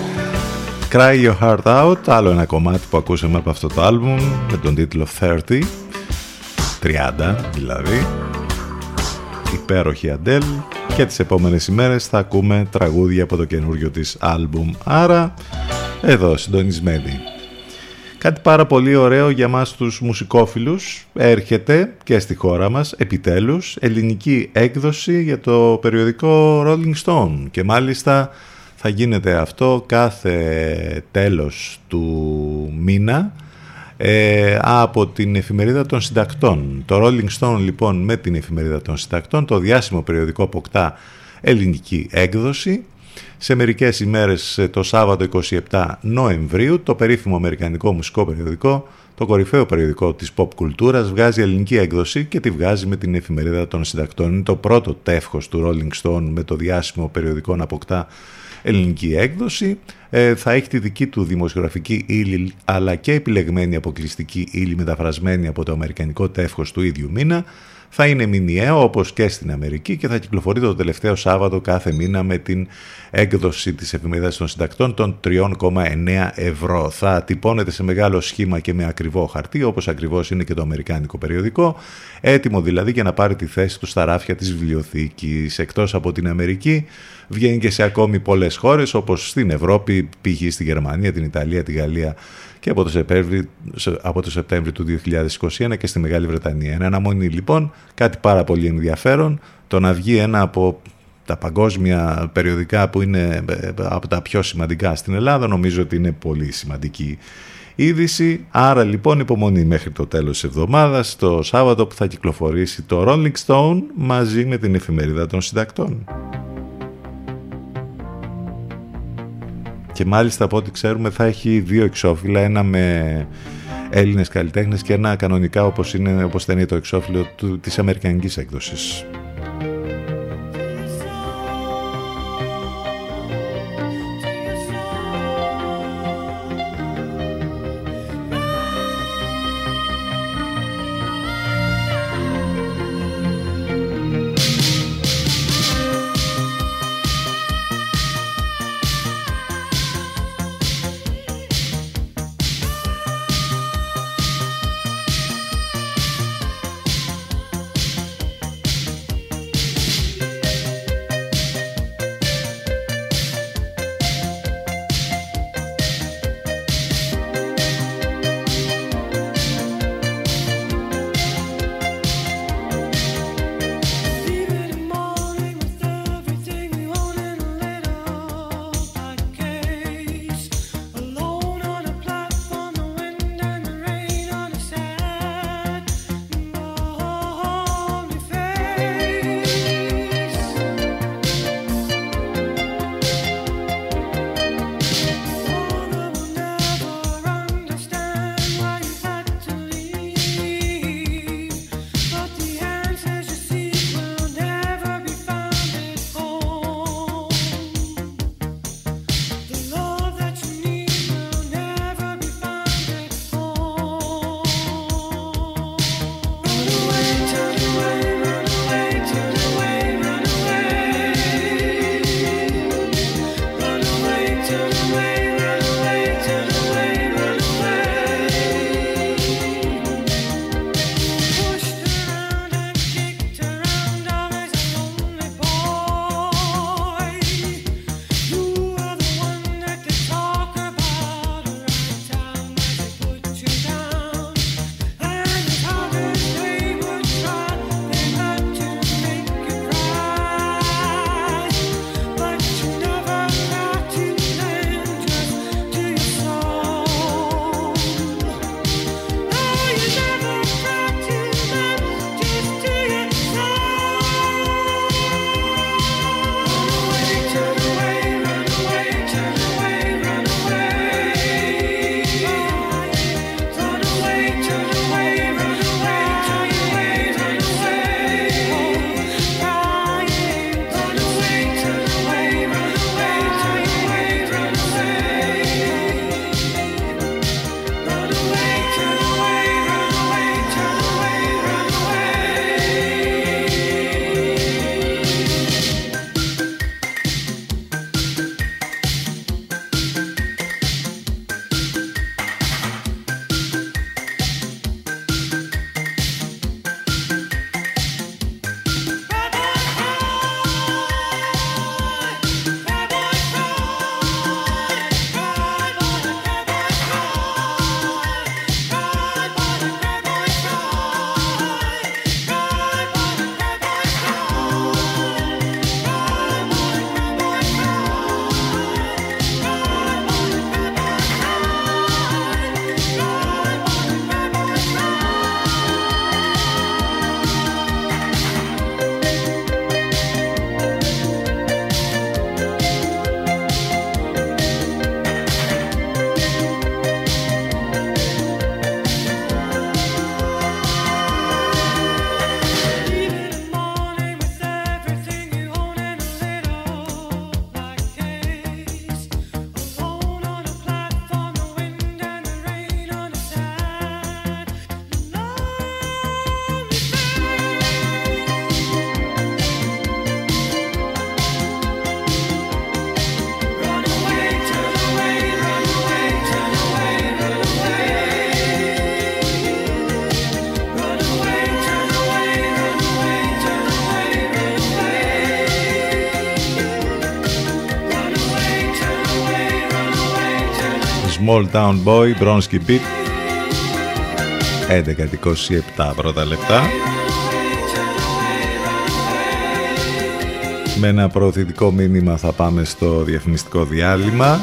Cry Your Heart Out, άλλο ένα κομμάτι που ακούσαμε από αυτό το άλμπουμ με τον τίτλο 30 30 δηλαδή. Υπέροχη Αντέλ και τις επόμενες ημέρες θα ακούμε τραγούδια από το καινούργιο της άλμπουμ. Άρα εδώ συντονισμένοι Κάτι πάρα πολύ ωραίο για μας τους μουσικόφιλους. Έρχεται και στη χώρα μας επιτέλους ελληνική έκδοση για το περιοδικό Rolling Stone. Και μάλιστα θα γίνεται αυτό κάθε τέλος του μήνα ε, από την εφημερίδα των συντακτών. Το Rolling Stone λοιπόν με την εφημερίδα των συντακτών, το διάσημο περιοδικό αποκτά ελληνική έκδοση σε μερικές ημέρες ε, το Σάββατο 27 Νοεμβρίου το περίφημο αμερικανικό μουσικό περιοδικό το κορυφαίο περιοδικό της pop κουλτούρας βγάζει ελληνική έκδοση και τη βγάζει με την εφημερίδα των συντακτών. Είναι το πρώτο τεύχος του Rolling Stone με το διάσημο περιοδικό να αποκτά ελληνική έκδοση. Ε, θα έχει τη δική του δημοσιογραφική ύλη αλλά και επιλεγμένη αποκλειστική ύλη μεταφρασμένη από το αμερικανικό τεύχος του ίδιου μήνα θα είναι μηνιαίο όπως και στην Αμερική και θα κυκλοφορεί το τελευταίο Σάββατο κάθε μήνα με την έκδοση της εφημερίδας των συντακτών των 3,9 ευρώ. Θα τυπώνεται σε μεγάλο σχήμα και με ακριβό χαρτί όπως ακριβώς είναι και το αμερικάνικο περιοδικό, έτοιμο δηλαδή για να πάρει τη θέση του στα ράφια της βιβλιοθήκης. Εκτός από την Αμερική βγαίνει και σε ακόμη πολλές χώρες όπως στην Ευρώπη, π.χ. στη Γερμανία, την Ιταλία, τη Γαλλία και από το, Σεπτέμβρη, από το Σεπτέμβριο του 2021 και στη Μεγάλη Βρετανία. Είναι αναμονή λοιπόν, κάτι πάρα πολύ ενδιαφέρον, το να βγει ένα από τα παγκόσμια περιοδικά που είναι από τα πιο σημαντικά στην Ελλάδα, νομίζω ότι είναι πολύ σημαντική είδηση. Άρα λοιπόν υπομονή μέχρι το τέλος της εβδομάδας, το Σάββατο που θα κυκλοφορήσει το Rolling Stone μαζί με την εφημερίδα των συντακτών. Και μάλιστα από ό,τι ξέρουμε θα έχει δύο εξώφυλλα, ένα με Έλληνες καλλιτέχνες και ένα κανονικά όπως, είναι, όπως ήταν το εξώφυλλο του, της Αμερικανικής έκδοσης. Small Town Boy, Bronski Beat. 11-27 πρώτα λεπτά. Με ένα προωθητικό μήνυμα θα πάμε στο διαφημιστικό διάλειμμα.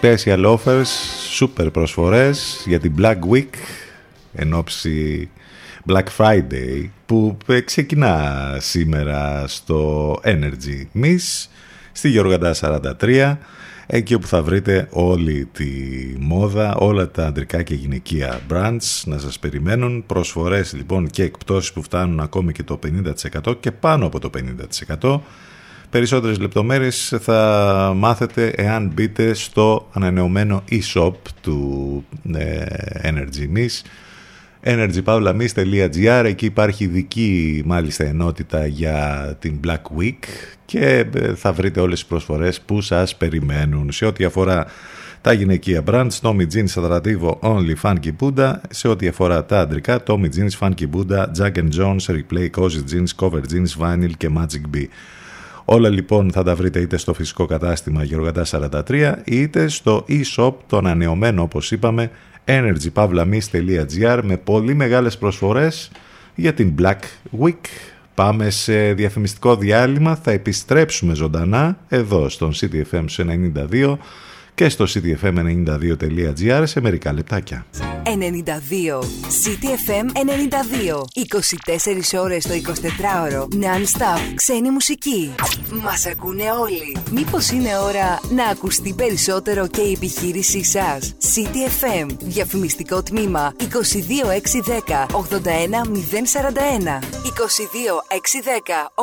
Special offers σούπερ προσφορές για την Black Week εν ώψη Black Friday που ε, ξεκινά σήμερα στο Energy Miss στη Γεωργαντά 43 εκεί όπου θα βρείτε όλη τη μόδα, όλα τα αντρικά και γυναικεία brands να σας περιμένουν. Προσφορές λοιπόν και εκπτώσεις που φτάνουν ακόμη και το 50% και πάνω από το 50%. Περισσότερες λεπτομέρειες θα μάθετε εάν μπείτε στο ανανεωμένο e-shop του ε, Energy Miss energypavlamis.gr εκεί υπάρχει ειδική μάλιστα ενότητα για την Black Week και ε, θα βρείτε όλες τις προσφορές που σας περιμένουν. Σε ό,τι αφορά τα γυναικεία brands, Tommy Jeans, Atrativo, Only, Funky Buddha, σε ό,τι αφορά τα αντρικά, Tommy Jeans, Funky Buddha, Jack and Jones, Replay, Cozy Jeans, Cover Jeans, Vinyl και Magic B. Όλα λοιπόν θα τα βρείτε είτε στο φυσικό κατάστημα Γεωργατά 43 είτε στο e-shop το ανανεωμένο όπως είπαμε energypavlamis.gr με πολύ μεγάλες προσφορές για την Black Week. Πάμε σε διαφημιστικό διάλειμμα, θα επιστρέψουμε ζωντανά εδώ στον CTFM 92 και στο ctfm92.gr σε μερικά λεπτάκια. 92. CTFM 92. 24 ώρες το 24ωρο. Non-stop. Ξένη μουσική. Μας ακούνε όλοι. Μήπως είναι ώρα να ακουστεί περισσότερο και η επιχείρησή σας; CTFM. Διαφημιστικό τμήμα 22610 81041. 22610 81041.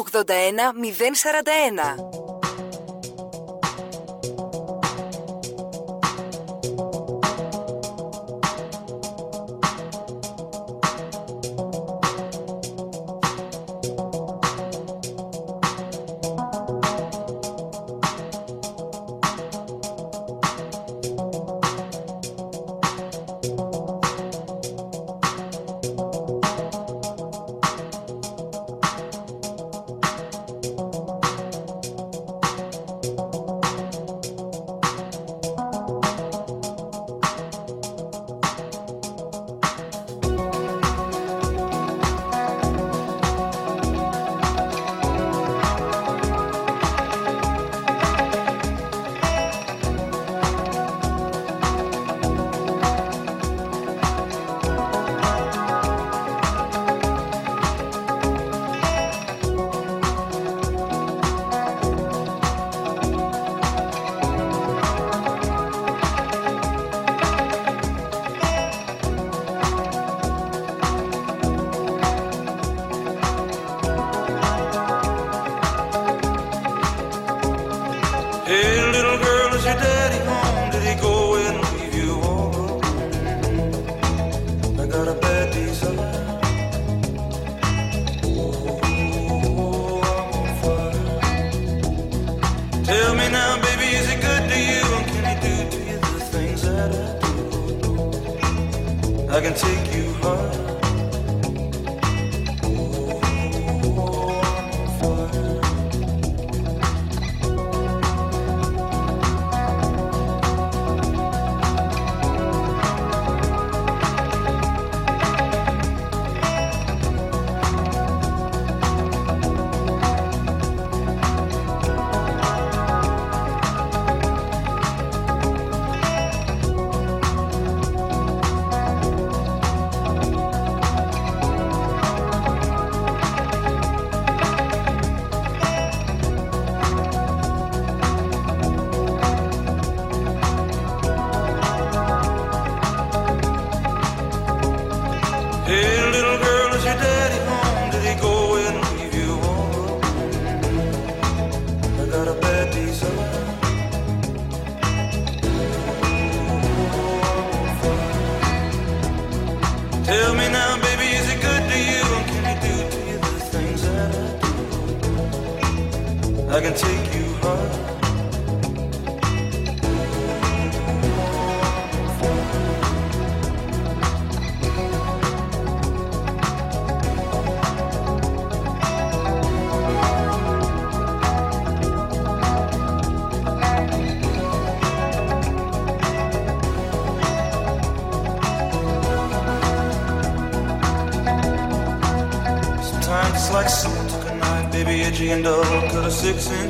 six.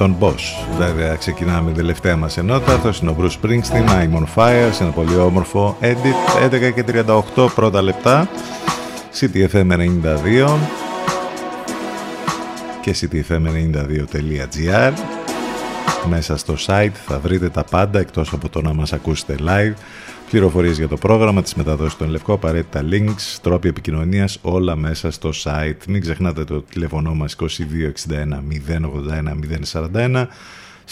Τον Boss. Βέβαια ξεκινάμε την τελευταία μας ενότητα. Αυτό είναι ο Bruce Springsteen, I'm on Fire, σε ένα πολύ όμορφο edit. 11 και 38 πρώτα λεπτά. CTFM 92 και ctfm92.gr Μέσα στο site θα βρείτε τα πάντα εκτός από το να μας ακούσετε live πληροφορίες για το πρόγραμμα, τις μεταδόσεις των Λευκό, απαραίτητα links, τρόποι επικοινωνίας, όλα μέσα στο site. Μην ξεχνάτε το τηλεφωνό μας 2261 081 041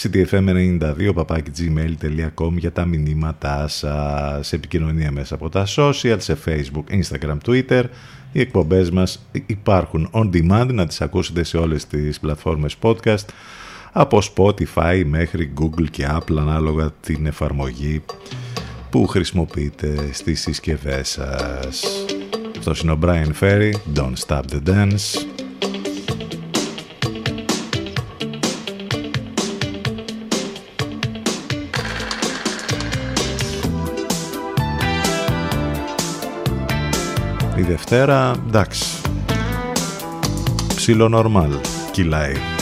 ctfm92 papakigmail.com για τα μηνύματά σας. Επικοινωνία μέσα από τα social, σε facebook, instagram, twitter. Οι εκπομπές μας υπάρχουν on demand να τις ακούσετε σε όλες τις πλατφόρμες podcast από Spotify μέχρι Google και Apple ανάλογα την εφαρμογή που χρησιμοποιείτε στις συσκευές σας; Αυτό είναι ο Brian Ferry, Don't Stop the Dance. Η Δευτέρα, εντάξει, ψήλο νορμάλ, κυλάει.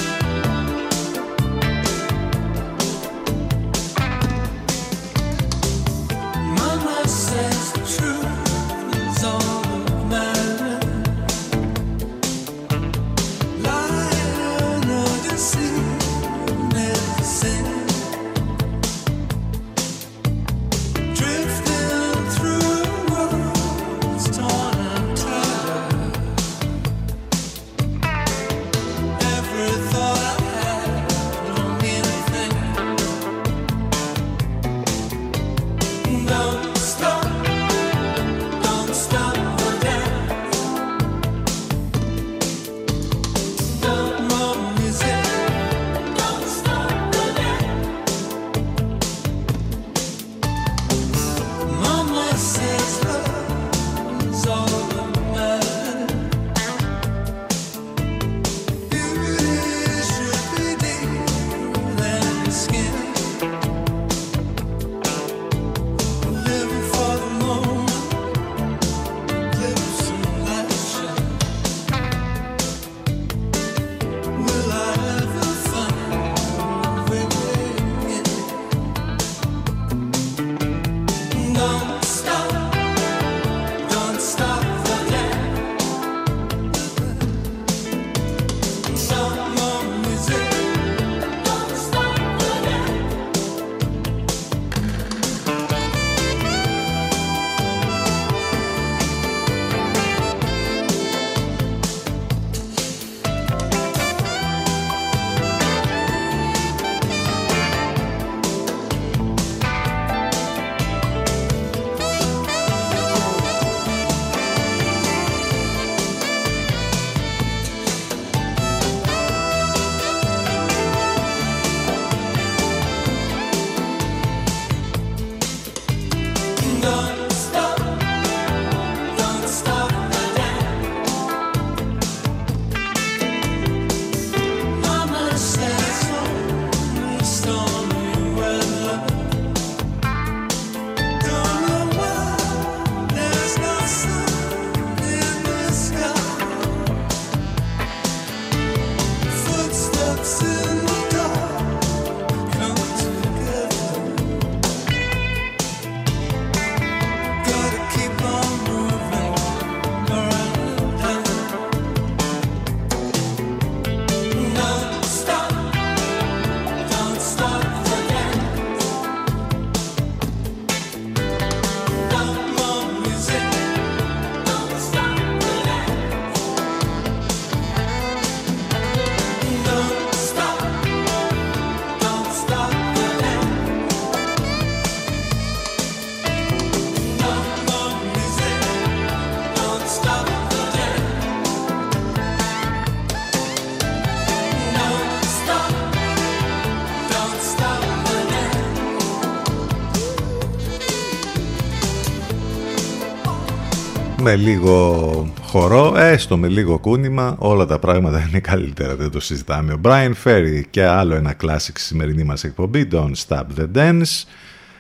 Λίγο χορό, έστω με λίγο κούνημα, όλα τα πράγματα είναι καλύτερα, δεν το συζητάμε. Ο Brian Ferry και άλλο ένα classic στη σημερινή μας εκπομπή, Don't Stop the Dance.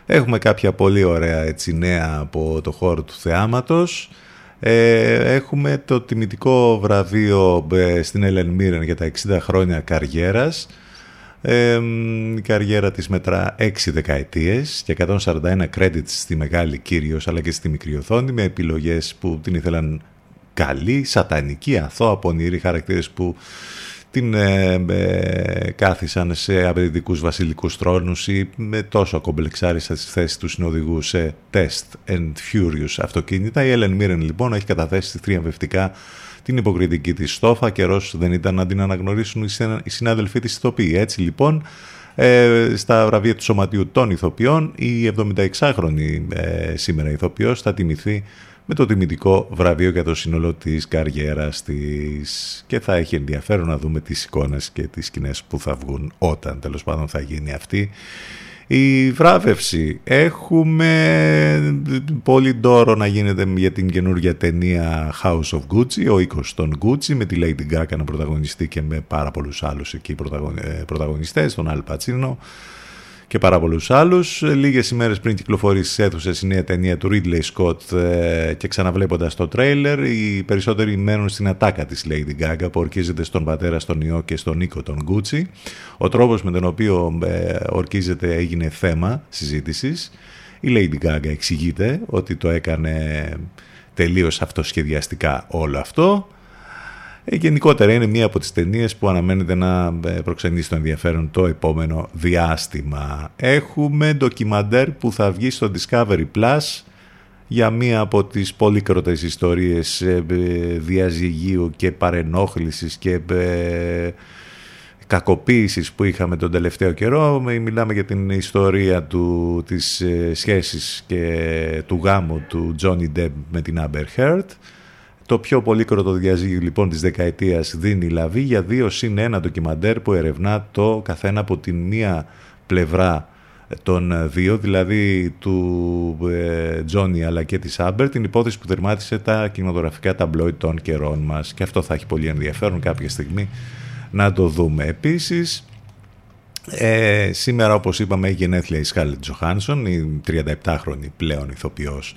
Έχουμε κάποια πολύ ωραία έτσι νέα από το χώρο του θεάματος. Ε, έχουμε το τιμητικό βραβείο ε, στην Ellen Mirren για τα 60 χρόνια καριέρας. Ε, η καριέρα της μετρά 6 δεκαετίες και 141 credits στη μεγάλη κύριος αλλά και στη μικρή οθόνη με επιλογές που την ήθελαν καλή, σατανική, αθώα, πονηρή χαρακτήρες που την ε, ε, κάθισαν σε απαιτητικούς βασιλικούς τρόνους ή με τόσο κομπλεξάριστα στις θέσεις τους συνοδηγού σε Test and Furious αυτοκίνητα. Η Ellen Mirren λοιπόν έχει καταθέσει θριαμβευτικά την υποκριτική της στόφα. Καιρός δεν ήταν να την αναγνωρίσουν οι συνάδελφοί της ηθοποιοί. Έτσι λοιπόν ε, στα βραβεία του Σωματείου των Ηθοποιών η 76χρονη ε, σήμερα ηθοποιός θα τιμηθεί με το τιμητικό βραβείο για το σύνολο της καριέρας της και θα έχει ενδιαφέρον να δούμε τις εικόνες και τις σκηνές που θα βγουν όταν τέλος πάντων θα γίνει αυτή η βράβευση. Έχουμε πολύ ντόρο να γίνεται για την καινούργια ταινία House of Gucci, ο οίκος των Gucci, με τη Lady Gaga να πρωταγωνιστεί και με πάρα πολλούς άλλους εκεί ε, πρωταγωνιστές, τον Al Pacino, και πάρα πολλούς άλλους. Λίγες ημέρες πριν κυκλοφορήσει στις αίθουσες η νέα ταινία του Ridley Scott ε, και ξαναβλέποντας το τρέιλερ, οι περισσότεροι μένουν στην ατάκα της Lady Gaga που ορκίζεται στον πατέρα, στον ιό και στον οίκο των Gucci. Ο τρόπος με τον οποίο ε, ορκίζεται έγινε θέμα συζήτησης. Η Lady Gaga εξηγείται ότι το έκανε τελείως αυτοσχεδιαστικά όλο αυτό ε, γενικότερα είναι μία από τις ταινίες που αναμένεται να ε, προξενήσει το ενδιαφέρον το επόμενο διάστημα. Έχουμε ντοκιμαντέρ που θα βγει στο Discovery Plus για μία από τις πολύκροτες ιστορίες ε, διαζυγίου και παρενόχλησης και κακοποίησης που είχαμε τον τελευταίο καιρό. Μιλάμε για την ιστορία του, της σχέσης και του γάμου του Johnny Depp με την Amber Heard. Το πιο πολύκροτο διαζύγιο λοιπόν της δεκαετίας δίνει λαβή για δύο συν ένα ντοκιμαντέρ που ερευνά το καθένα από την μία πλευρά των δύο, δηλαδή του Τζόνι αλλά και της Άμπερ, την υπόθεση που δερμάτισε τα κινηματογραφικά ταμπλόι των καιρών μας. Και αυτό θα έχει πολύ ενδιαφέρον κάποια στιγμή να το δούμε. Επίσης, ε, σήμερα όπως είπαμε η γενέθλια η Σκάλετ Τζοχάνσον, η 37χρονη πλέον ηθοποιός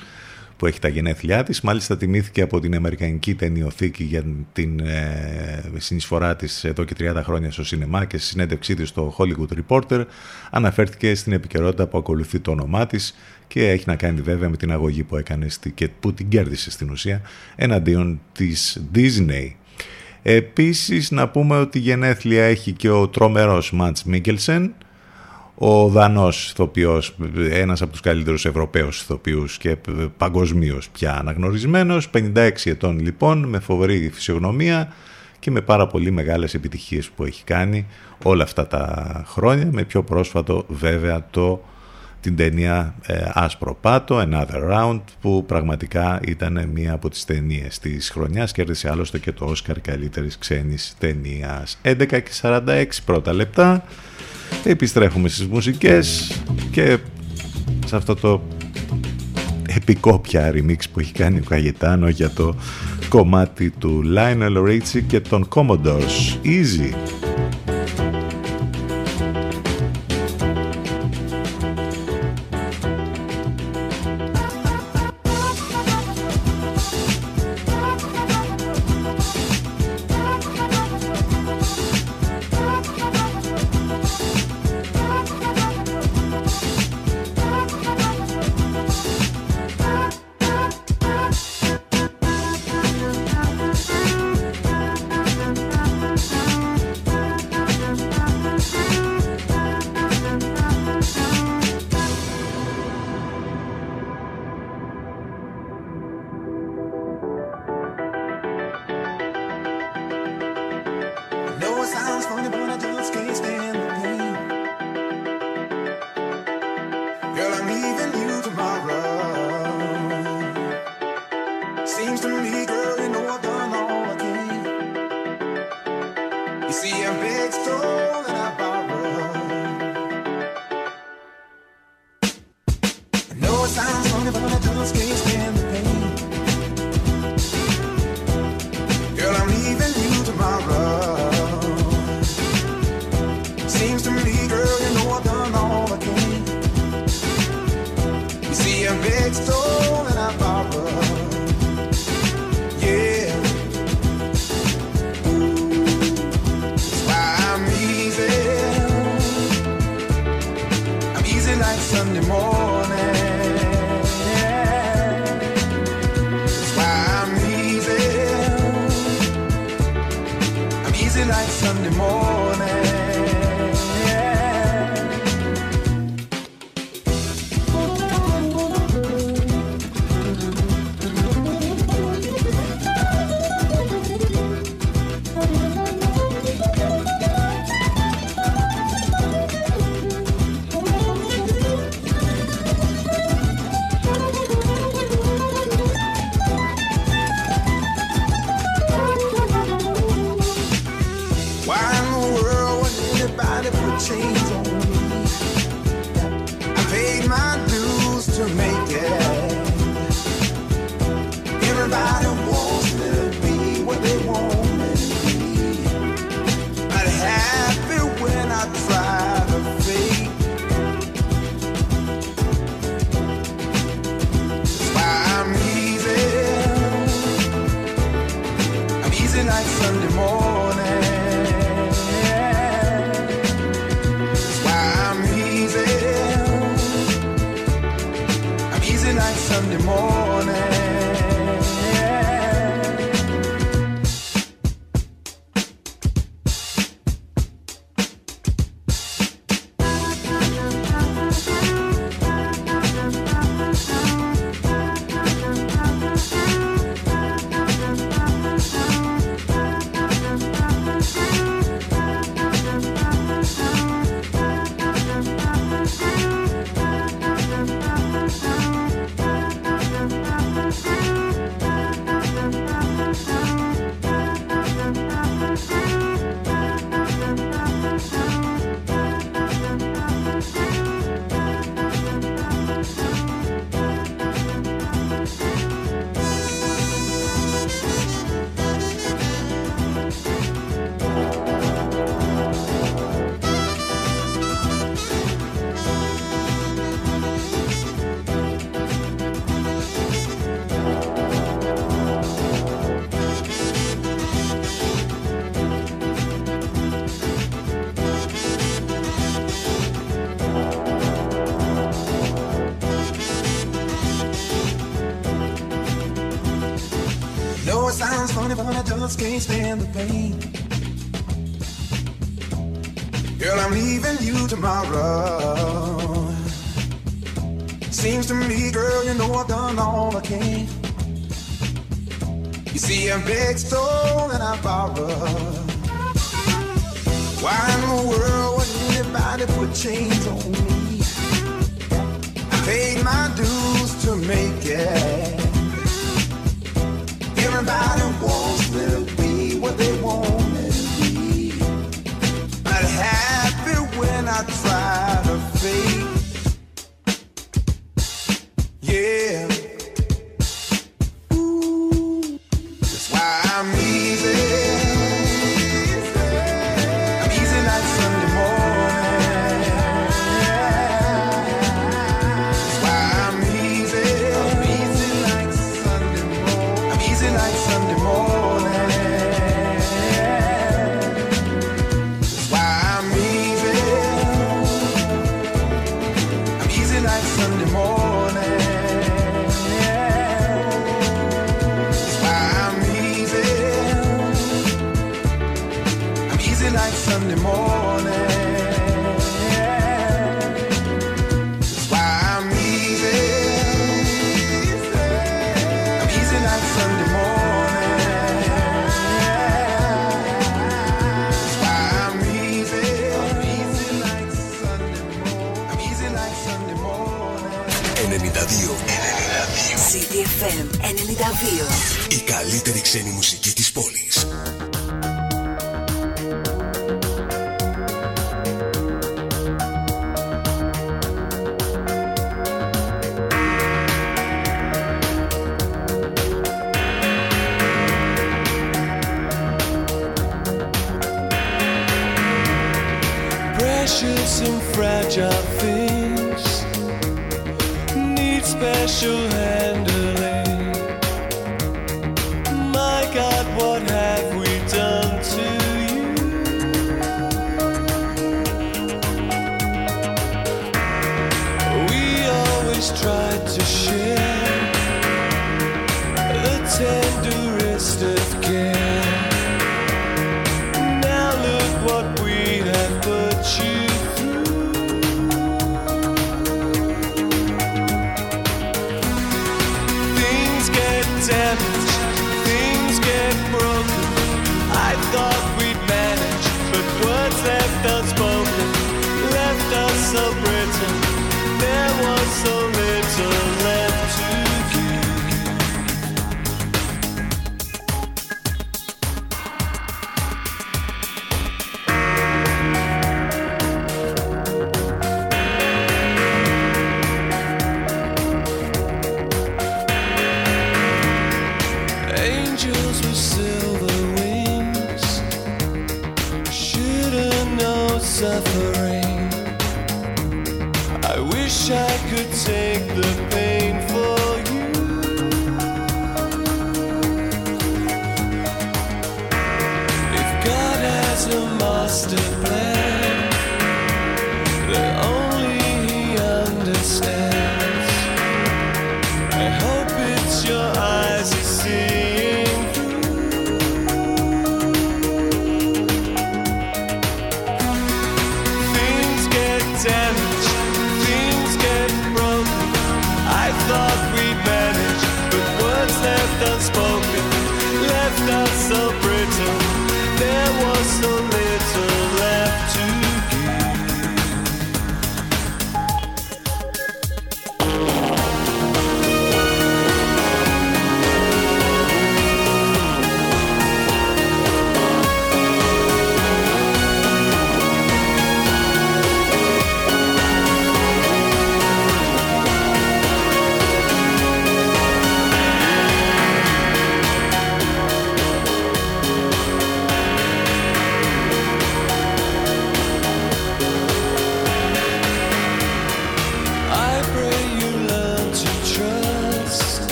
που έχει τα γενέθλιά της. Μάλιστα τιμήθηκε από την Αμερικανική ταινιοθήκη για την ε, συνεισφορά της εδώ και 30 χρόνια στο σινεμά και στη συνέντευξή της στο Hollywood Reporter αναφέρθηκε στην επικαιρότητα που ακολουθεί το όνομά της και έχει να κάνει βέβαια με την αγωγή που έκανε και που την κέρδισε στην ουσία εναντίον της Disney. Επίσης να πούμε ότι γενέθλια έχει και ο τρομερός Μαντς Μίκελσεν ο Δανός ηθοποιός, ένας από τους καλύτερους Ευρωπαίους ηθοποιούς και παγκοσμίως πια αναγνωρισμένος, 56 ετών λοιπόν, με φοβερή φυσιογνωμία και με πάρα πολύ μεγάλες επιτυχίες που έχει κάνει όλα αυτά τα χρόνια, με πιο πρόσφατο βέβαια το την ταινία ε, Άσπρο Πάτο, Another Round, που πραγματικά ήταν μία από τις ταινίες της χρονιάς, κέρδισε άλλωστε και το Όσκαρ καλύτερης ξένης ταινίας. 11 και 46 πρώτα λεπτά. Επιστρέφουμε στις μουσικές και σε αυτό το επικό πια remix που έχει κάνει ο Καγετάνο για το κομμάτι του Lionel Richie και των Commodores. Easy. can't stand the pain. Girl, I'm leaving you tomorrow. Seems to me, girl, you know I've done all I can. You see, I'm big stone and I borrow. Why in the world would anybody put chains on me? I paid my dues to make it. Everybody wants what they want.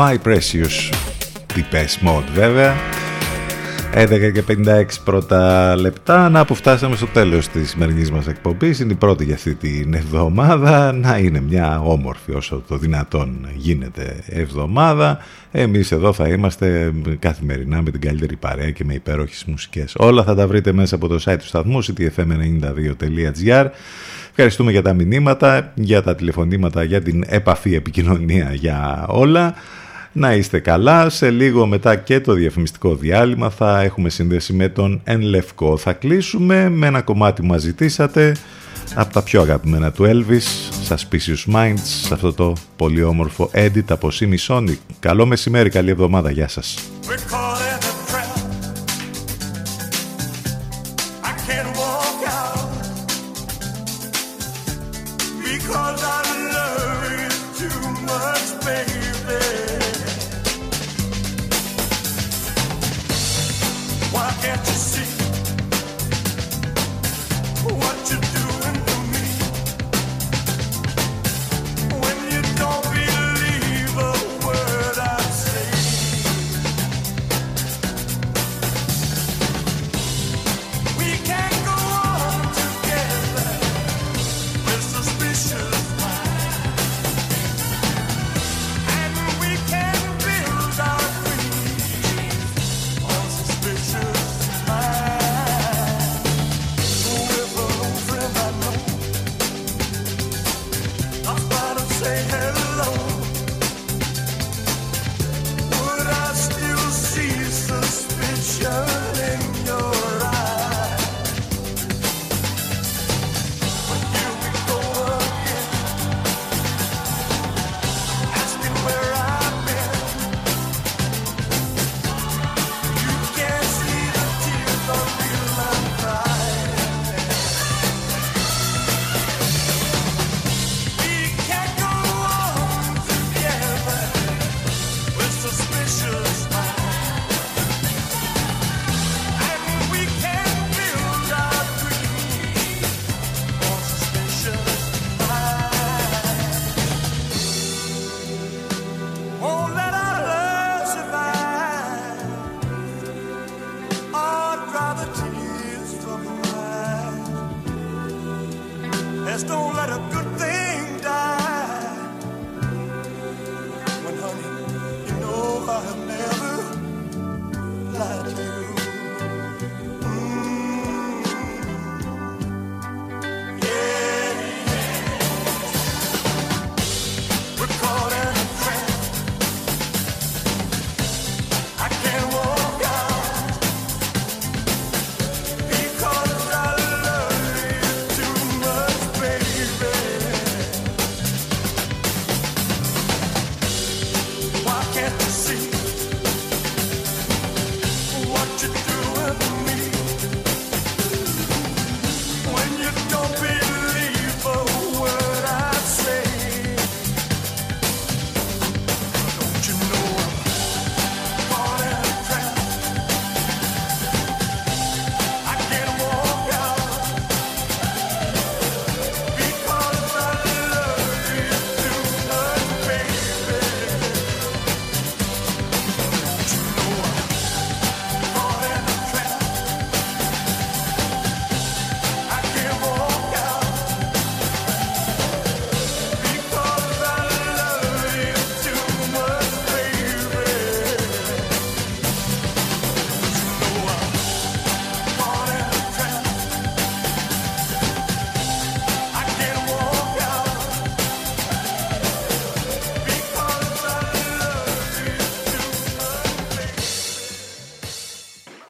My Precious. Deepest Mode βέβαια. 11 και 56 πρώτα λεπτά. Να που φτάσαμε στο τέλος της σημερινής μας εκπομπής. Είναι η πρώτη για αυτή την εβδομάδα. Να είναι μια όμορφη όσο το δυνατόν γίνεται εβδομάδα. Εμείς εδώ θα είμαστε καθημερινά με την καλύτερη παρέα και με υπέροχες μουσικές. Όλα θα τα βρείτε μέσα από το site του σταθμού ctfm92.gr Ευχαριστούμε για τα μηνύματα, για τα τηλεφωνήματα, για την επαφή επικοινωνία, για όλα. Να είστε καλά. Σε λίγο μετά και το διαφημιστικό διάλειμμα θα έχουμε σύνδεση με τον Εν Λευκό. Θα κλείσουμε με ένα κομμάτι που μας ζητήσατε από τα πιο αγαπημένα του Elvis, Suspicious Minds, σε αυτό το πολύ όμορφο edit από Simi Sonic. Καλό μεσημέρι, καλή εβδομάδα. Γεια σας.